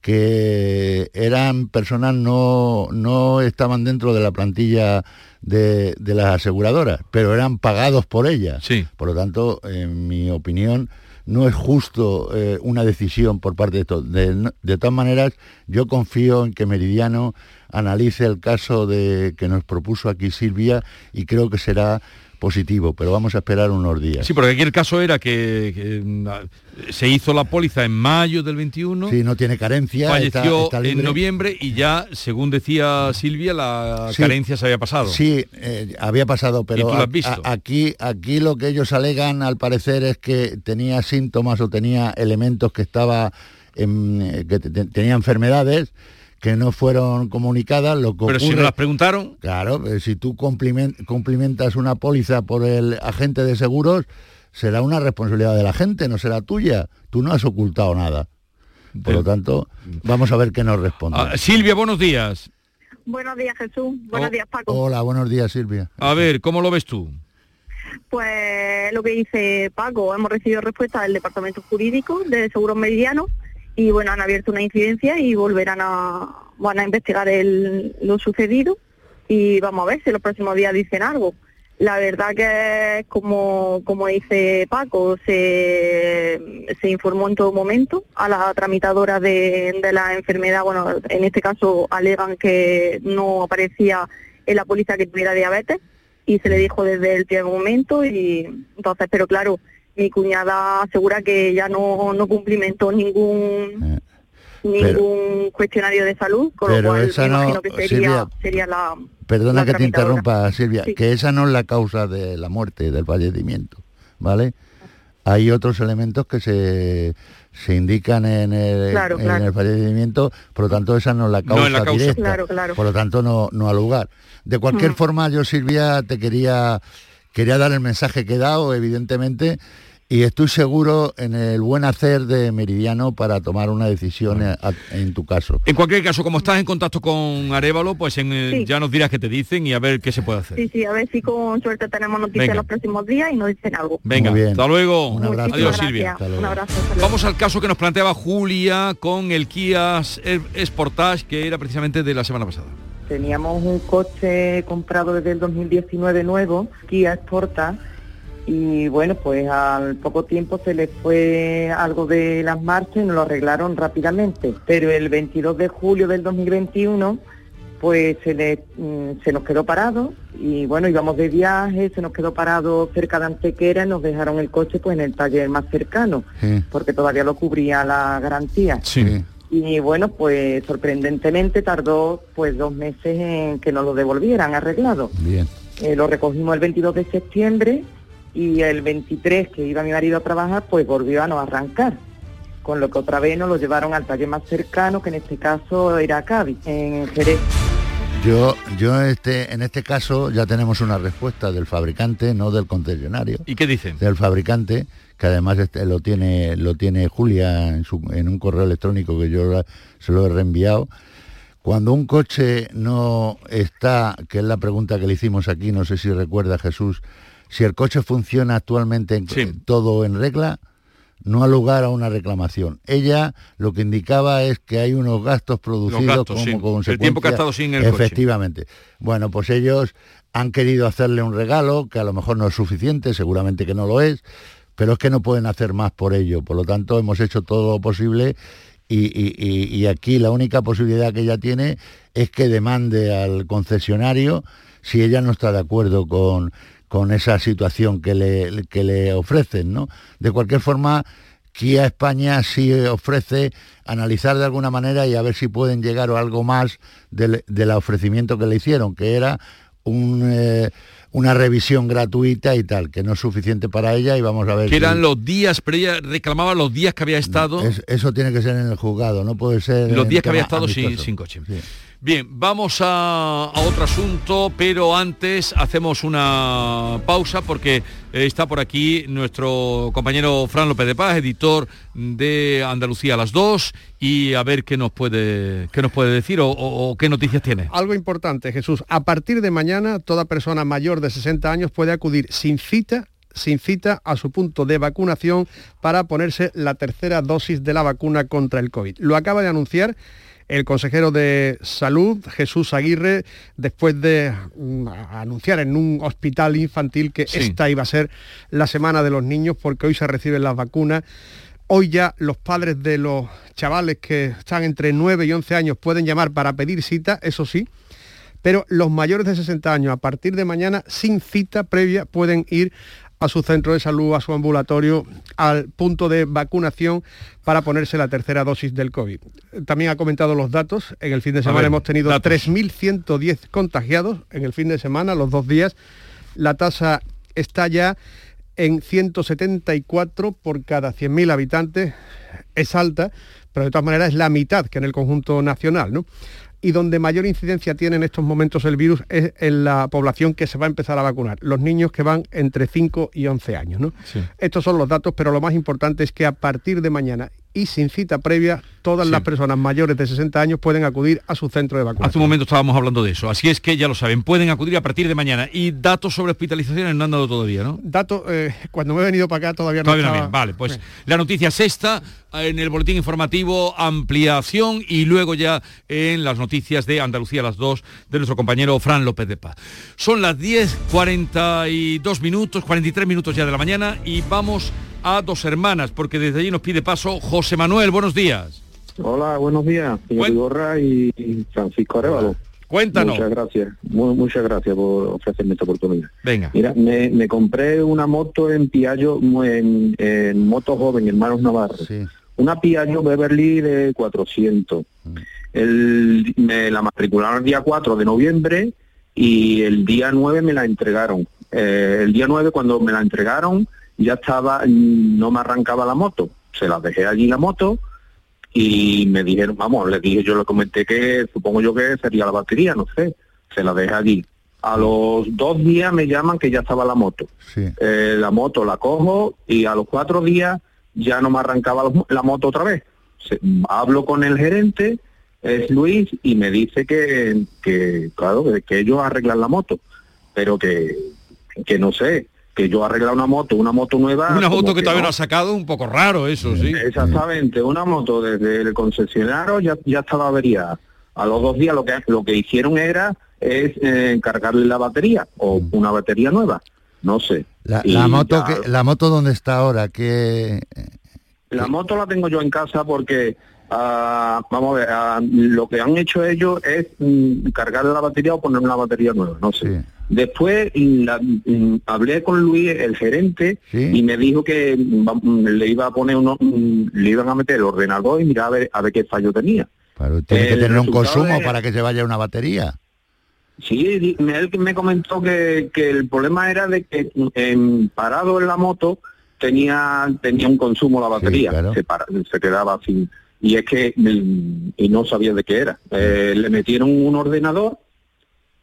que eran personas no, no estaban dentro de la plantilla de, de las aseguradoras, pero eran pagados por ellas. Por lo tanto, en mi opinión, no es justo eh, una decisión por parte de esto. De, de todas maneras, yo confío en que Meridiano analice el caso de que nos propuso aquí Silvia y creo que será positivo, pero vamos a esperar unos días. Sí, porque aquí el caso era que, que, mm, se hizo la póliza en mayo del 21. Sí, no tiene carencia, Falleció está- está en noviembre y ya, según decía Silvia, la Sí. carencia se había pasado. Sí, eh, había pasado, pero ¿Y tú lo has a- visto? a- aquí, aquí lo que ellos alegan al parecer es que tenía síntomas o tenía elementos que estaba en- eh, que te- te- tenía enfermedades que no fueron comunicadas, lo que Pero si no las preguntaron, Claro, eh, si tú cumplimen- cumplimentas una póliza por el agente de seguros, será una responsabilidad de la gente, no será tuya. Tú no has ocultado nada. Por lo tanto, vamos a ver qué nos responde. Ah, Silvia, buenos días. Buenos días Jesús, Oh. buenos días Paco. Hola, buenos días, Silvia. A ver, ¿cómo lo ves tú? Pues lo que dice Paco, hemos recibido respuesta del Departamento Jurídico de Seguros Meridianos y bueno, han abierto una incidencia y volverán a, van a investigar el- lo sucedido y vamos a ver si los próximos días dicen algo. La verdad que como, como dice Paco, se, se informó en todo momento a la tramitadora de, la enfermedad, bueno, en este caso alegan que no aparecía en la póliza que tuviera diabetes y se le dijo desde el primer momento y entonces, pero claro, mi cuñada asegura que ya no, no cumplimentó ningún ningún cuestionario de salud, con lo pero cual esa me no- imagino que sería, Silvia, sería la Perdona la que te interrumpa, Silvia, Sí. que esa no es la causa de la muerte, del fallecimiento, ¿vale? Hay otros elementos que se, se indican en el, Claro, en claro. el fallecimiento, por lo tanto esa no es la No causa, es la causa. directa, Claro, claro. por lo tanto no, no ha lugar. De cualquier Mm. forma, yo Silvia te quería, quería dar el mensaje que he dado, evidentemente, y estoy seguro en el buen hacer de Meridiano para tomar una decisión a- a- en tu caso. En cualquier caso, como estás en contacto con Arevalo, pues en, Sí. ya nos dirás qué te dicen y a ver qué se puede hacer. Sí, sí, a ver si con suerte tenemos noticias en los próximos días y nos dicen algo. Venga, bien. hasta luego. Un abrazo. Adiós, Silvia. gracias. Hasta luego. Un abrazo. Vamos al caso que nos planteaba Julia con el Kia Sportage, que era precisamente de la semana pasada. Teníamos un coche comprado desde el 2019 nuevo, Kia Sportage, y bueno, pues al poco tiempo se les fue algo de las marchas y nos lo arreglaron rápidamente. Pero el 22 de julio del 2021 pues se, le, mm, se nos quedó parado y bueno, íbamos de viaje, se nos quedó parado cerca de Antequera y nos dejaron el coche pues en el taller más cercano, porque todavía lo cubría la garantía. Sí. Y bueno, pues sorprendentemente tardó pues dos meses en que nos lo devolvieran arreglado. Bien. Eh, lo recogimos el 22 de septiembre y el 23 que iba mi marido a trabajar pues volvió a no arrancar con lo que otra vez nos lo llevaron al taller más cercano, que en este caso era Cádiz, en Jerez. Yo, yo este, en este caso ya tenemos una respuesta del fabricante, no del concesionario. ¿Y qué dicen? Del fabricante, que además este, lo tiene, lo tiene Julia en, su- en un correo electrónico que yo la- se lo he reenviado. Cuando un coche no está, que es la pregunta que le hicimos aquí, no sé si recuerda Jesús, si el coche funciona actualmente en, todo en regla, no ha lugar a una reclamación. Ella lo que indicaba es que hay unos gastos producidos gastos, como sí. El consecuencia. tiempo que ha estado sin el coche. Efectivamente. Bueno, pues ellos han querido hacerle un regalo que a lo mejor no es suficiente, seguramente que no lo es, pero es que no pueden hacer más por ello. Por lo tanto, hemos hecho todo lo posible y, y- y- y aquí la única posibilidad que ella tiene es que demande al concesionario si ella no está de acuerdo con, con esa situación que le, que le ofrecen, ¿no? De cualquier forma, Kia España sí ofrece analizar de alguna manera y a ver si pueden llegar a algo más del, del ofrecimiento que le hicieron, que era un, eh, una revisión gratuita y tal, que no es suficiente para ella y vamos a ver. Que si- eran los días, pero ella reclamaba los días que había estado, es- eso tiene que ser en el juzgado, no puede ser. los días que había estado sin coche. Bien, vamos a, otro asunto, pero antes hacemos una pausa porque eh, está por aquí nuestro compañero Fran López de Paz, editor de Andalucía a las 2, y a ver qué nos puede, qué nos puede decir o, o- o qué noticias tiene. Algo importante, Jesús. A partir de mañana, toda persona mayor de 60 años puede acudir sin cita sin cita a su punto de vacunación para ponerse la tercera dosis de la vacuna contra el COVID. Lo acaba de anunciar el consejero de salud, Jesús Aguirre, después de mm, anunciar en un hospital infantil que Sí. esta iba a ser la semana de los niños porque hoy se reciben las vacunas. Hoy ya los padres de los chavales que están entre 9 y 11 años pueden llamar para pedir cita, eso sí, pero los mayores de 60 años a partir de mañana sin cita previa pueden ir a su centro de salud, a su ambulatorio, al punto de vacunación para ponerse la tercera dosis del COVID. También ha comentado los datos. En el fin de semana ver, hemos tenido datos. 3.110 contagiados en el fin de semana, los dos días. La tasa está ya en 174 por cada 100.000 habitantes. Es alta, pero de todas maneras es la mitad que en el conjunto nacional. ¿no? Y donde mayor incidencia tiene en estos momentos el virus es en la población que se va a empezar a vacunar, los niños que van entre 5 y 11 años. ¿no? Estos son los datos, pero lo más importante es que a partir de mañana y sin cita previa, todas las personas mayores de 60 años pueden acudir a su centro de vacunación. Hace un momento estábamos hablando de eso, así es que ya lo saben, pueden acudir a partir de mañana. Y datos sobre hospitalizaciones no han dado todavía, ¿no? Datos, eh, cuando me he venido para acá todavía no Todavía no bien. Vale, pues la noticia sexta en el boletín informativo ampliación y luego ya en las noticias de Andalucía a las 2 de nuestro compañero Fran López de Paz. Son las 10, 42 minutos, 43 minutos ya de la mañana y vamos a dos hermanas porque desde allí nos pide paso José Manuel, buenos días. Hola, buenos días, señor Vigorra y Francisco Arevalo. Cuéntanos. Muchas gracias, mu- muchas gracias por ofrecerme esta oportunidad. Venga. Mira, me, me compré una moto en Piaggio, en, en Moto Joven, Hermanos Navarro. Una Piaggio Beverly de 400. El, me la matricularon el día 4 de noviembre y el día 9 me la entregaron. Eh, el día 9 cuando me la entregaron ya estaba, no me arrancaba la moto. Se la dejé allí la moto y me dijeron, vamos, le dije, yo le comenté que supongo yo que sería la batería, no sé, se la dejé allí. A los dos días me llaman que ya estaba la moto. Eh, la moto la cojo y a los cuatro días ya no me arrancaba la, moto otra vez. Se- hablo con el gerente, es Luis, y me dice que, que claro, que, que ellos arreglan la moto, pero que, que no sé, que yo arreglar una moto, una moto nueva. Una como foto que todavía no ha sacado, un poco raro eso, sí. Exactamente, una moto desde el concesionario ya, ya estaba averiada. A los dos días lo que lo que hicieron era es eh, cargarle la batería o una batería nueva. no sé. La, moto, ya- que, la moto dónde está ahora, que La moto la tengo yo en casa porque, ah, vamos a ver, ah, lo que han hecho ellos es mm, cargarle la batería o poner una batería nueva, no sé. Después mm, la- mm, hablé con Luis, el gerente, y me dijo que mm, le iba a poner uno, le iban a meter el ordenador y mirar a ver, a ver qué fallo tenía. Claro, tiene que tener un consumo de- para que se vaya una batería. Sí, él me comentó que, que el problema era de que en, parado en la moto tenía tenía un consumo la batería, se, para- se quedaba sin y es que y no sabía de qué era. Eh, le metieron un ordenador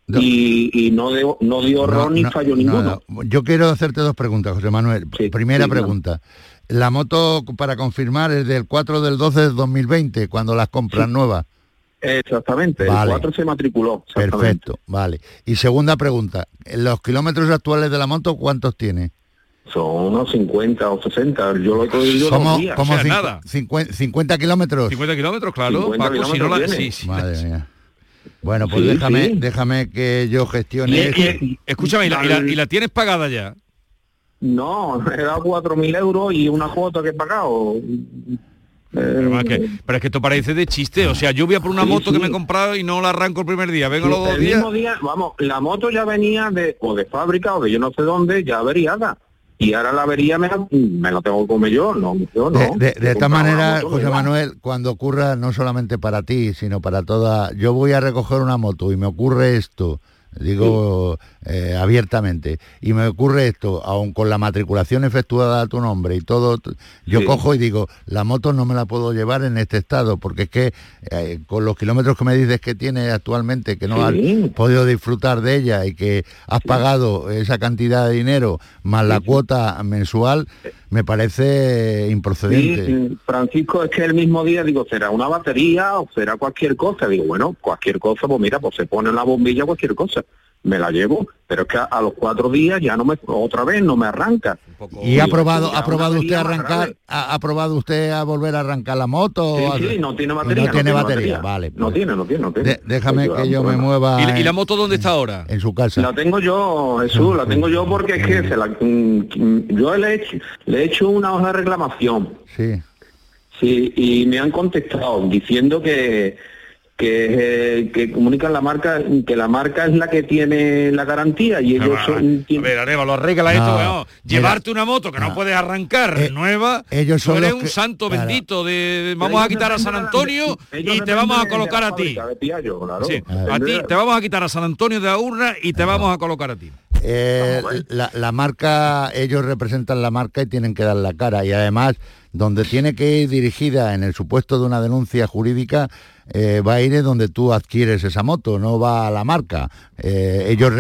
y, y no dio, no dio error ni no, fallo no, ninguno. no. Yo quiero hacerte dos preguntas, José Manuel. Primera sí, pregunta. La moto, para confirmar, es del 4 del 12 del 2020, cuando las compras nuevas. Exactamente, Vale. el 4 se matriculó. Perfecto, vale. Y segunda pregunta, ¿los kilómetros actuales de la moto cuántos tiene? Son unos 50 o 60, yo lo he cogido ¿Cómo, dos días. cómo cincu- cincuen- 50 kilómetros? 50 kilómetros, claro. 50 Paco, si no la- kilómetros sí, sí. Madre mía. Bueno, pues Sí, déjame, sí. déjame que yo gestione esto. Escúchame, ¿y la, y la- y la tienes pagada ya? No, he dado 4.000 euros y una cuota que he pagado. Pero, es que, pero es que esto parece de chiste. O sea, yo voy a por una Sí, moto que me he comprado y no la arranco el primer día. Vengo los dos el días. mismo día, vamos, la moto ya venía de o de fábrica o de yo no sé dónde, ya averiada. Y ahora la avería me me la tengo que comer yo, no, yo no. De, de- de He esta manera, José. Manuel, cuando ocurra no solamente para ti, sino para toda, yo voy a recoger una moto y me ocurre esto, digo eh, abiertamente, y me ocurre esto, aun con la matriculación efectuada a tu nombre y todo, yo Sí. cojo y digo, la moto no me la puedo llevar en este estado, porque es que eh, con los kilómetros que me dices que tiene actualmente, que no Sí. has podido disfrutar de ella y que has pagado esa cantidad de dinero más la cuota mensual, me parece improcedente. Sí, Francisco, es que el mismo día digo, será una batería o será cualquier cosa. Digo, bueno, cualquier cosa, pues mira, pues se pone la bombilla cualquier cosa. Me la llevo, pero es que a, a los cuatro días ya no me, otra vez no me arranca. ¿Y ha probado, ha probado usted arrancar, ha, ha probado usted a volver a arrancar la moto? Sí, sí, no tiene batería. No tiene batería, vale. No tiene, no tiene, no tiene. De- déjame que yo me mueva. ¿Y, la- y en- la moto dónde está ahora? En su casa. La tengo yo, Jesús, la tengo yo porque es que se la, mm, yo le he, hecho, le he hecho una hoja de reclamación. Sí. Sí, y me han contestado diciendo que que, eh, que comunican la marca, que la marca es la que tiene la garantía y ellos son... A ver, Areva, arregla esto, No, weón. mira. Llevarte una moto que no, puedes arrancar nueva, ellos tú son eres un que- santo claro. bendito de vamos a quitar a San Antonio ellos y te vamos a colocar a ti. claro. Sí, a ti te vamos a quitar a San Antonio de la urna y te vamos a colocar a ti. Eh, la, la marca, ellos representan la marca y tienen que dar la cara. Y además, donde tiene que ir dirigida en el supuesto de una denuncia jurídica, eh, va a ir en donde tú adquieres esa moto, no va a la marca. Eh, ellos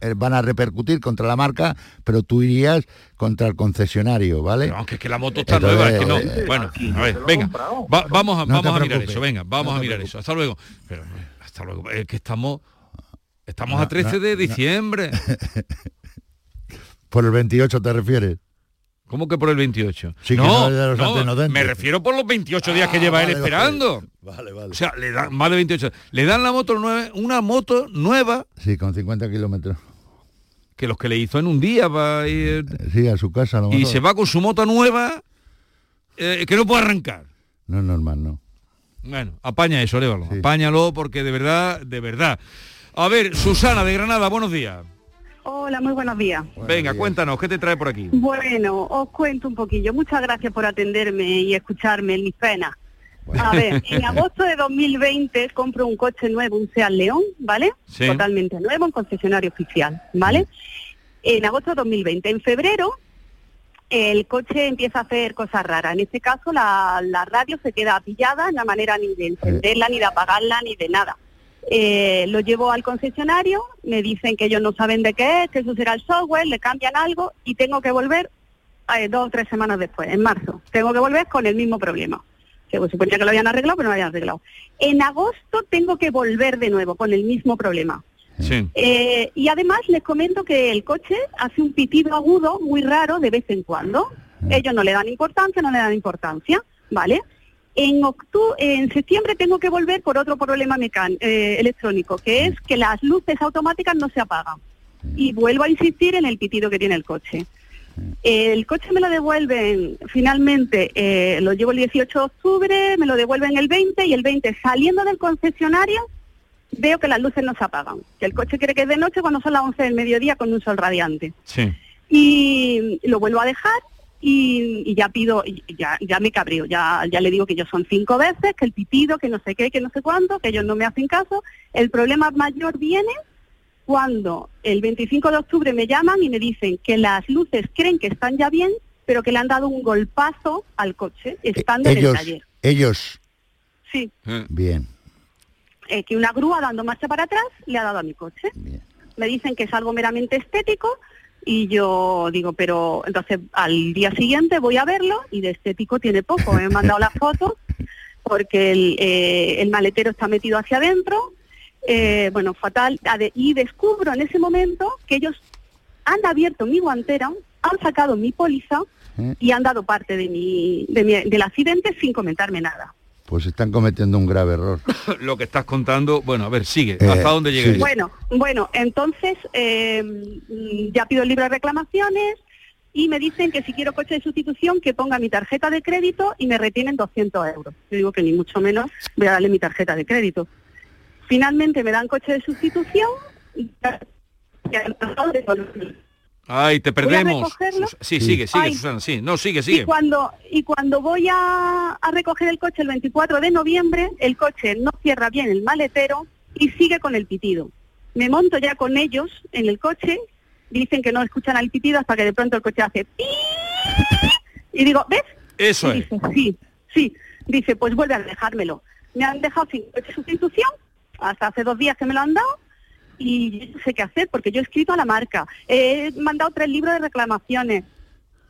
eh, van a repercutir contra la marca, pero tú irías contra el concesionario, ¿vale? Aunque es que la moto está Entonces, nueva, es que no. eh, Bueno, a ver, venga, va- vamos a, No vamos a mirar eso, venga, vamos No a mirar eso. Hasta luego. Pero, hasta luego. Es que estamos estamos No, a 13 no, de no. diciembre. Por el 28 te refieres. ¿Cómo que por el 28? Sí, que no, no no, me refiero por los 28 días que lleva él vale, vale. esperando. Vale, vale. O sea, le dan más de 28. Le dan la moto nueva, una moto nueva Sí, con 50 kilómetros. que los que le hizo en un día va ir- Sí, a su casa. a lo y se va con su moto nueva eh, que no puede arrancar. No es normal, no. Bueno, apaña eso, Lévalo. Apáñalo porque de verdad, de verdad. A ver, Susana de Granada, buenos días. Hola, muy buenos días. Venga, cuéntanos, ¿qué te trae por aquí? Bueno, os cuento un poquillo. Muchas gracias por atenderme y escucharme en mis penas. A ver, en agosto de 2020 compro un coche nuevo, un Seat León, ¿vale? Sí. Totalmente nuevo, en concesionario oficial, ¿vale? En agosto de 2020. En febrero el coche empieza a hacer cosas raras. En este caso la, la radio se queda pillada, no hay manera ni de encenderla, ni de apagarla, ni de nada. Eh, lo llevo al concesionario, me dicen que ellos no saben de qué es, que eso será el software, le cambian algo y tengo que volver eh, dos o tres semanas después, en marzo. Tengo que volver con el mismo problema. Se suponía que lo habían arreglado, pero no lo habían arreglado. En agosto tengo que volver de nuevo con el mismo problema. Sí. Eh, y además les comento que el coche hace un pitido agudo muy raro de vez en cuando. Ellos no le dan importancia, no le dan importancia, ¿vale? En octu- en septiembre tengo que volver por otro problema mecan- eh, electrónico, que es que las luces automáticas no se apagan. y vuelvo a insistir en el pitido que tiene el coche. El coche me lo devuelven finalmente, eh, lo llevo el 18 de octubre, me lo devuelven el 20 y el 20 saliendo del concesionario veo que las luces no se apagan, que el coche quiere que es de noche cuando son las 11 del mediodía con un sol radiante. Sí. Y lo vuelvo a dejar y, y ya pido, y ya, ya me cabreo, ya, ya le digo que ellos son cinco veces, que el pitido, que no sé qué, que no sé cuánto, que ellos no me hacen caso. El problema mayor viene cuando el 25 de octubre me llaman y me dicen que las luces creen que están ya bien, pero que le han dado un golpazo al coche estando en el ellos, taller. ellos, Sí, bien. eh, que una grúa dando marcha para atrás le ha dado a mi coche. Me dicen que es algo meramente estético y yo digo, pero entonces al día siguiente voy a verlo y de estético tiene poco. Me han mandado la foto porque el, eh, el maletero está metido hacia adentro. eh, bueno, fatal. Y descubro en ese momento que ellos han abierto mi guantera, han sacado mi póliza y han dado parte de mi, de mi- del accidente sin comentarme nada. Pues están cometiendo un grave error. Lo que estás contando, bueno, a ver, sigue. Eh, ¿Hasta dónde llega? Bueno, bueno, entonces eh, ya pido el libro de reclamaciones y me dicen que si quiero coche de sustitución que ponga mi tarjeta de crédito y me retienen 200 euros. Yo digo que ni mucho menos voy a darle mi tarjeta de crédito. Finalmente me dan coche de sustitución. y Ay, te perdemos. Sí, sigue, sigue, Ay. Susana, sí. No, sigue, Y sigue. cuando, y cuando voy a, a recoger el coche el 24 de noviembre, el coche no cierra bien el maletero y sigue con el pitido. Me monto ya con ellos en el coche, dicen que no escuchan al pitido hasta que de pronto el coche hace pi y digo, ¿ves? Eso Y es. dice, sí, sí. Dice, pues vuelve a dejármelo. Me han dejado sin coche sustitución, hasta hace dos días que me lo han dado, y yo no sé qué hacer, porque yo he escrito a la marca, he mandado tres libros de reclamaciones.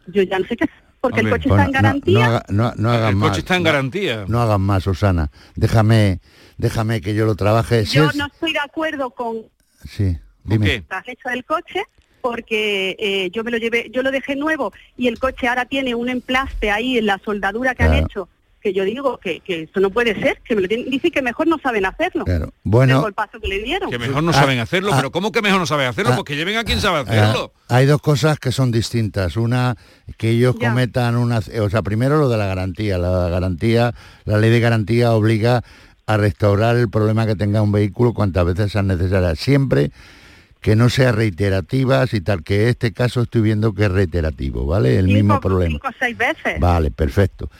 Yo ya no sé qué hacer, porque el coche pues está en no- no- garantía. No, haga- no- no hagan El más. coche está en garantía. No hagan más, Susana. Déjame, déjame que yo lo trabaje. Si yo es- no estoy de acuerdo con Sí, dime. el hecho del coche porque eh, yo me lo llevé, yo lo dejé nuevo y el coche ahora tiene un emplaste ahí en la soldadura que han hecho que yo digo que, que eso no puede ser, que me lo tienen, dicen que mejor no saben hacerlo. Claro. El Bueno, golpazo que le dieron. Que mejor no Ah, saben hacerlo, ah, pero ¿cómo que mejor no saben hacerlo? ah, Pues que lleven a quien sabe hacerlo. Ah, hay dos cosas que son distintas. Una, que ellos Ya. cometan una... O sea, primero lo de la garantía. La garantía, la ley de garantía obliga a restaurar el problema que tenga un vehículo cuantas veces sean necesarias. Siempre que no sea reiterativas y tal, que este caso estoy viendo que es reiterativo, ¿vale? El mismo problema. cinco o seis veces. Vale, perfecto.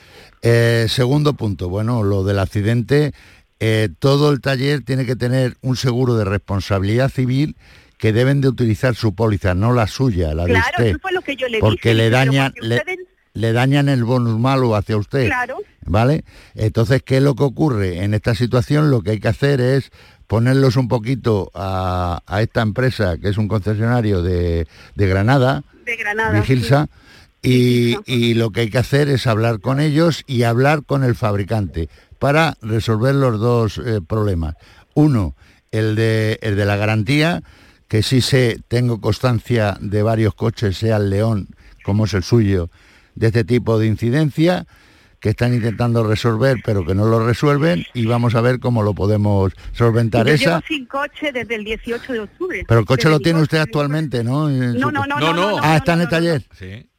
Eh, segundo punto, bueno, lo del accidente, eh, todo el taller tiene que tener un seguro de responsabilidad civil que deben de utilizar su póliza, no la suya, la de usted. eso fue lo que yo le porque dije, le dañan, le, ustedes- le dañan el bonus malo hacia usted. Claro. ¿Vale? Entonces, ¿qué es lo que ocurre? En esta situación lo que hay que hacer es ponerlos un poquito a, a esta empresa, que es un concesionario de, de Granada, de Granada. Vigilsa, y, y lo que hay que hacer es hablar con ellos y hablar con el fabricante para resolver los dos eh, problemas. Uno, el de, el de la garantía, que sí sé, tengo constancia de varios coches, sea el León como es el suyo, de este tipo de incidencia que están intentando resolver pero que no lo resuelven y vamos a ver cómo lo podemos solventar Yo esa. llevo sin coche desde el 18 de octubre. Pero el coche Desde lo tiene usted actualmente, ¿no? No, no, no, no, no, no, Ah, no, está en el taller.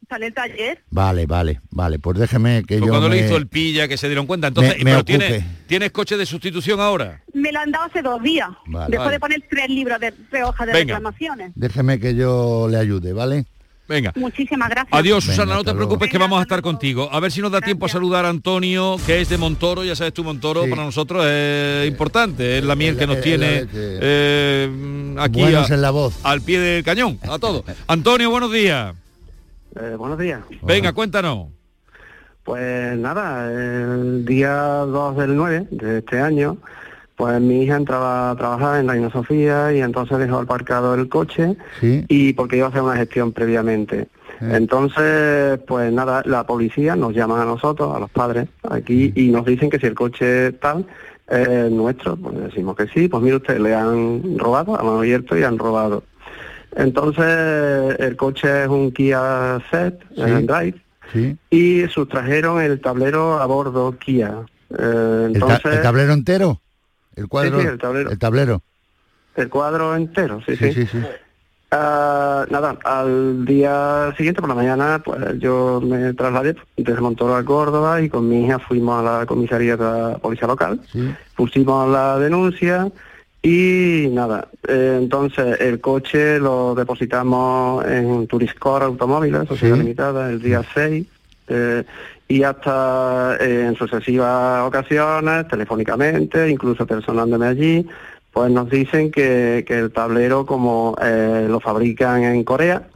Está en el taller. Vale, vale, vale. Pues déjeme que Fue yo cuando me- le hizo el pilla que se dieron cuenta. Entonces, me- me pero tienes, ¿tienes coche de sustitución ahora? Me lo han dado hace dos días. Vale. Después Vale. de poner tres libros de tres hojas de Venga. reclamaciones. déjeme que yo le ayude, ¿vale? Venga. Muchísimas gracias. Adiós, Venga, Susana, no te luego. preocupes que vamos a estar contigo. A ver si nos da tiempo a saludar a Antonio, que es de Montoro, ya sabes tú, Montoro, para nosotros es importante, es la miel que nos tiene eh, aquí a- en la voz. al pie del cañón, a todo. Antonio, buenos días. Eh, buenos días. Venga, cuéntanos. Pues nada, el día 2 del 9 de este año, pues mi hija entraba a trabajar en Reina Sofía y entonces dejó aparcado el coche Sí. y porque iba a hacer una gestión previamente. Entonces, pues nada, la policía nos llama a nosotros, a los padres, aquí, y nos dicen que si el coche tal es nuestro, pues decimos que sí, pues mire usted, le han robado, han abierto y han robado. Entonces, el coche es un Kia Set eh, Drive Sí. y sustrajeron el tablero a bordo Kia. Eh, ¿El, ta- entonces, el tablero entero? ¿El cuadro? Sí, el tablero. El tablero. el cuadro entero, sí, Sí, sí. sí, sí. Ah, nada, al día siguiente por la mañana, pues yo me trasladé desde Montoro a Córdoba y con mi hija fuimos a la comisaría de la policía local, pusimos la denuncia y nada, eh, entonces el coche lo depositamos en Turiscore Automóviles, Sociedad Limitada, el día 6. eh, y hasta eh, en sucesivas ocasiones, telefónicamente, incluso personándome allí, pues nos dicen que, que el tablero, como eh, lo fabrican en Corea,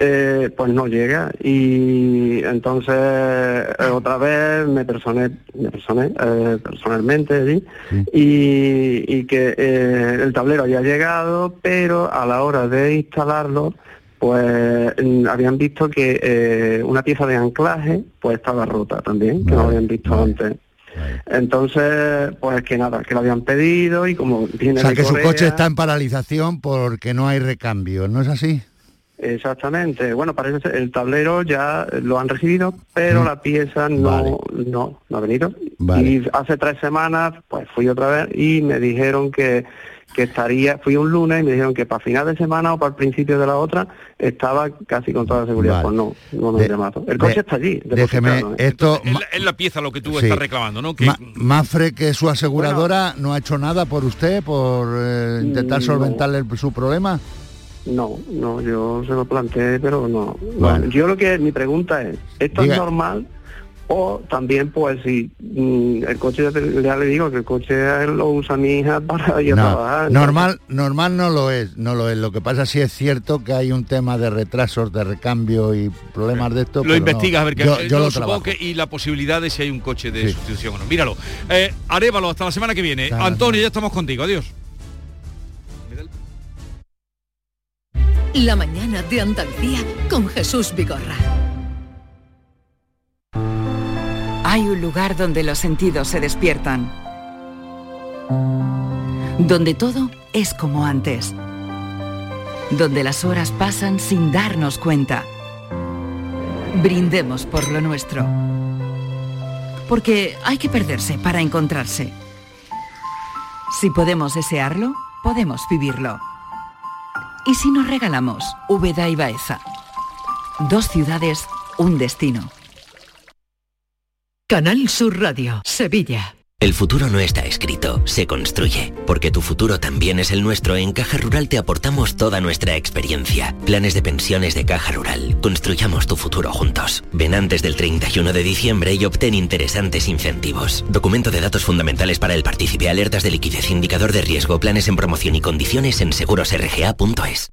eh, pues no llega. Y entonces eh, otra vez me personé, me personé eh, personalmente allí y, y que eh, el tablero había llegado, pero a la hora de instalarlo, pues mm, habían visto que eh, una pieza de anclaje pues estaba rota también, que no habían visto antes. Entonces, pues que nada, que lo habían pedido y como viene O sea, de que su coche está en paralización porque no hay recambio, ¿no es así? Exactamente. Bueno, parece ser el tablero ya lo han recibido, pero la pieza no, no, no ha venido. Y hace tres semanas, pues fui otra vez y me dijeron que, que estaría, fui un lunes y me dijeron que para final de semana o para el principio de la otra estaba casi con toda seguridad. Pues no, no me llamado. El coche de- está allí. Déjeme, esto... Es la, es la pieza lo que tú Sí. estás reclamando, ¿no? Que Ma- Mafre, que su aseguradora no ha hecho nada por usted, por eh, intentar Mm, solventarle el- su problema. No, no, yo se lo planteé, pero no. Bueno. Yo lo que, mi pregunta es, ¿esto Diga. es normal? O también, pues, si mm, el coche, ya, te- ya le digo que el coche lo usa mi hija para ir a trabajar. normal, normal no lo es, no lo es. Lo que pasa sí es cierto que hay un tema de retrasos, de recambio y problemas de esto. lo no. investigas a ver qué yo, yo lo lo supongo trabajo. que y la posibilidad de si hay un coche de Sí. sustitución o no. Míralo. Eh, Arévalo, hasta la semana que viene. Antonio, ya estamos contigo. Adiós. La mañana de Andalucía con Jesús Vigorra. Hay un lugar donde los sentidos se despiertan. Donde todo es como antes. Donde las horas pasan sin darnos cuenta. Brindemos por lo nuestro. Porque hay que perderse para encontrarse. Si podemos desearlo, podemos vivirlo. ¿Y si nos regalamos Úbeda y Baeza? Dos ciudades, un destino. Canal Sur Radio, Sevilla. El futuro no está escrito, se construye. Porque tu futuro también es el nuestro, en Caja Rural te aportamos toda nuestra experiencia. Planes de pensiones de Caja Rural. Construyamos tu futuro juntos. Ven antes del 31 de diciembre y obtén interesantes incentivos. Documento de datos fundamentales para el partícipe, alertas de liquidez, indicador de riesgo, planes en promoción y condiciones en segurosrga.es.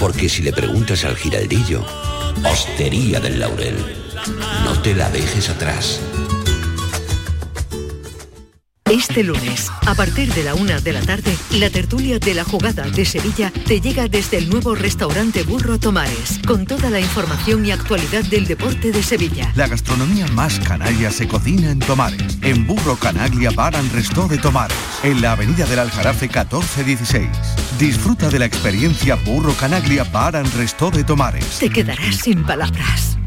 Porque si le preguntas al giraldillo, Hostería del Laurel, no te la dejes atrás. Este lunes, a partir de la una de la tarde, la tertulia de la jugada de Sevilla te llega desde el nuevo restaurante Burro Tomares, con toda la información y actualidad del deporte de Sevilla. La gastronomía más canalla se cocina en Tomares, en Burro Canaglia Bar and Resto de Tomares, en la avenida del Aljarafe 1416. Disfruta de la experiencia Burro Canaglia Bar and Resto de Tomares. Te quedarás sin palabras.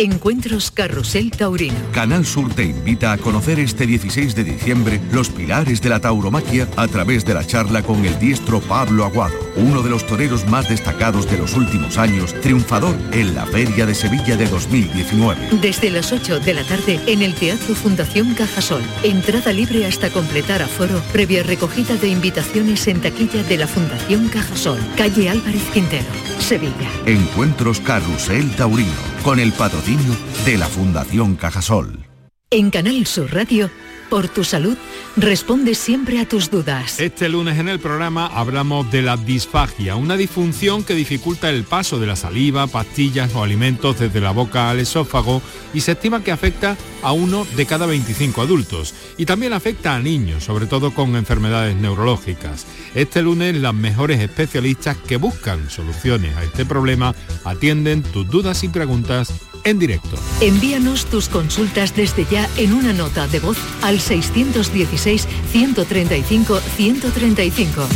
Encuentros Carrusel Taurino. Canal Sur te invita a conocer este 16 de diciembre los pilares de la tauromaquia a través de la charla con el diestro Pablo Aguado, uno de los toreros más destacados de los últimos años, triunfador en la Feria de Sevilla de 2019. Desde las 8 de la tarde en el Teatro Fundación Cajasol. Entrada libre hasta completar aforo, previa recogida de invitaciones en taquilla de la Fundación Cajasol. Calle Álvarez Quintero, Sevilla. Encuentros Carrusel Taurino, con el patrocinio de la Fundación Cajasol. En Canal Sur Radio, Por tu salud, responde siempre a tus dudas. Este lunes en el programa hablamos de la disfagia, una disfunción que dificulta el paso de la saliva, pastillas o alimentos desde la boca al esófago y se estima que afecta a uno de cada 25 adultos. Y también afecta a niños, sobre todo con enfermedades neurológicas. Este lunes las mejores especialistas que buscan soluciones a este problema atienden tus dudas y preguntas en directo. Envíanos tus consultas desde ya en una nota de voz al 616-135-135.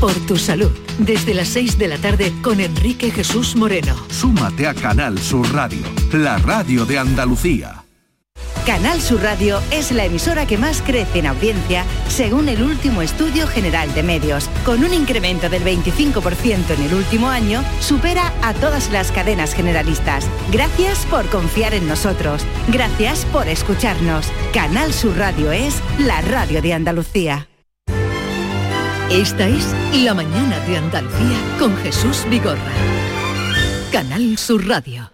Por tu salud, desde las 6 de la tarde con Enrique Jesús Moreno. Súmate a Canal Sur Radio, la radio de Andalucía. Canal Sur Radio es la emisora que más crece en audiencia según el último estudio general de medios. Con un incremento del 25% en el último año, supera a todas las cadenas generalistas. Gracias por confiar en nosotros. Gracias por escucharnos. Canal Sur Radio es la radio de Andalucía. Esta es La mañana de Andalucía con Jesús Vigorra. Canal Sur Radio.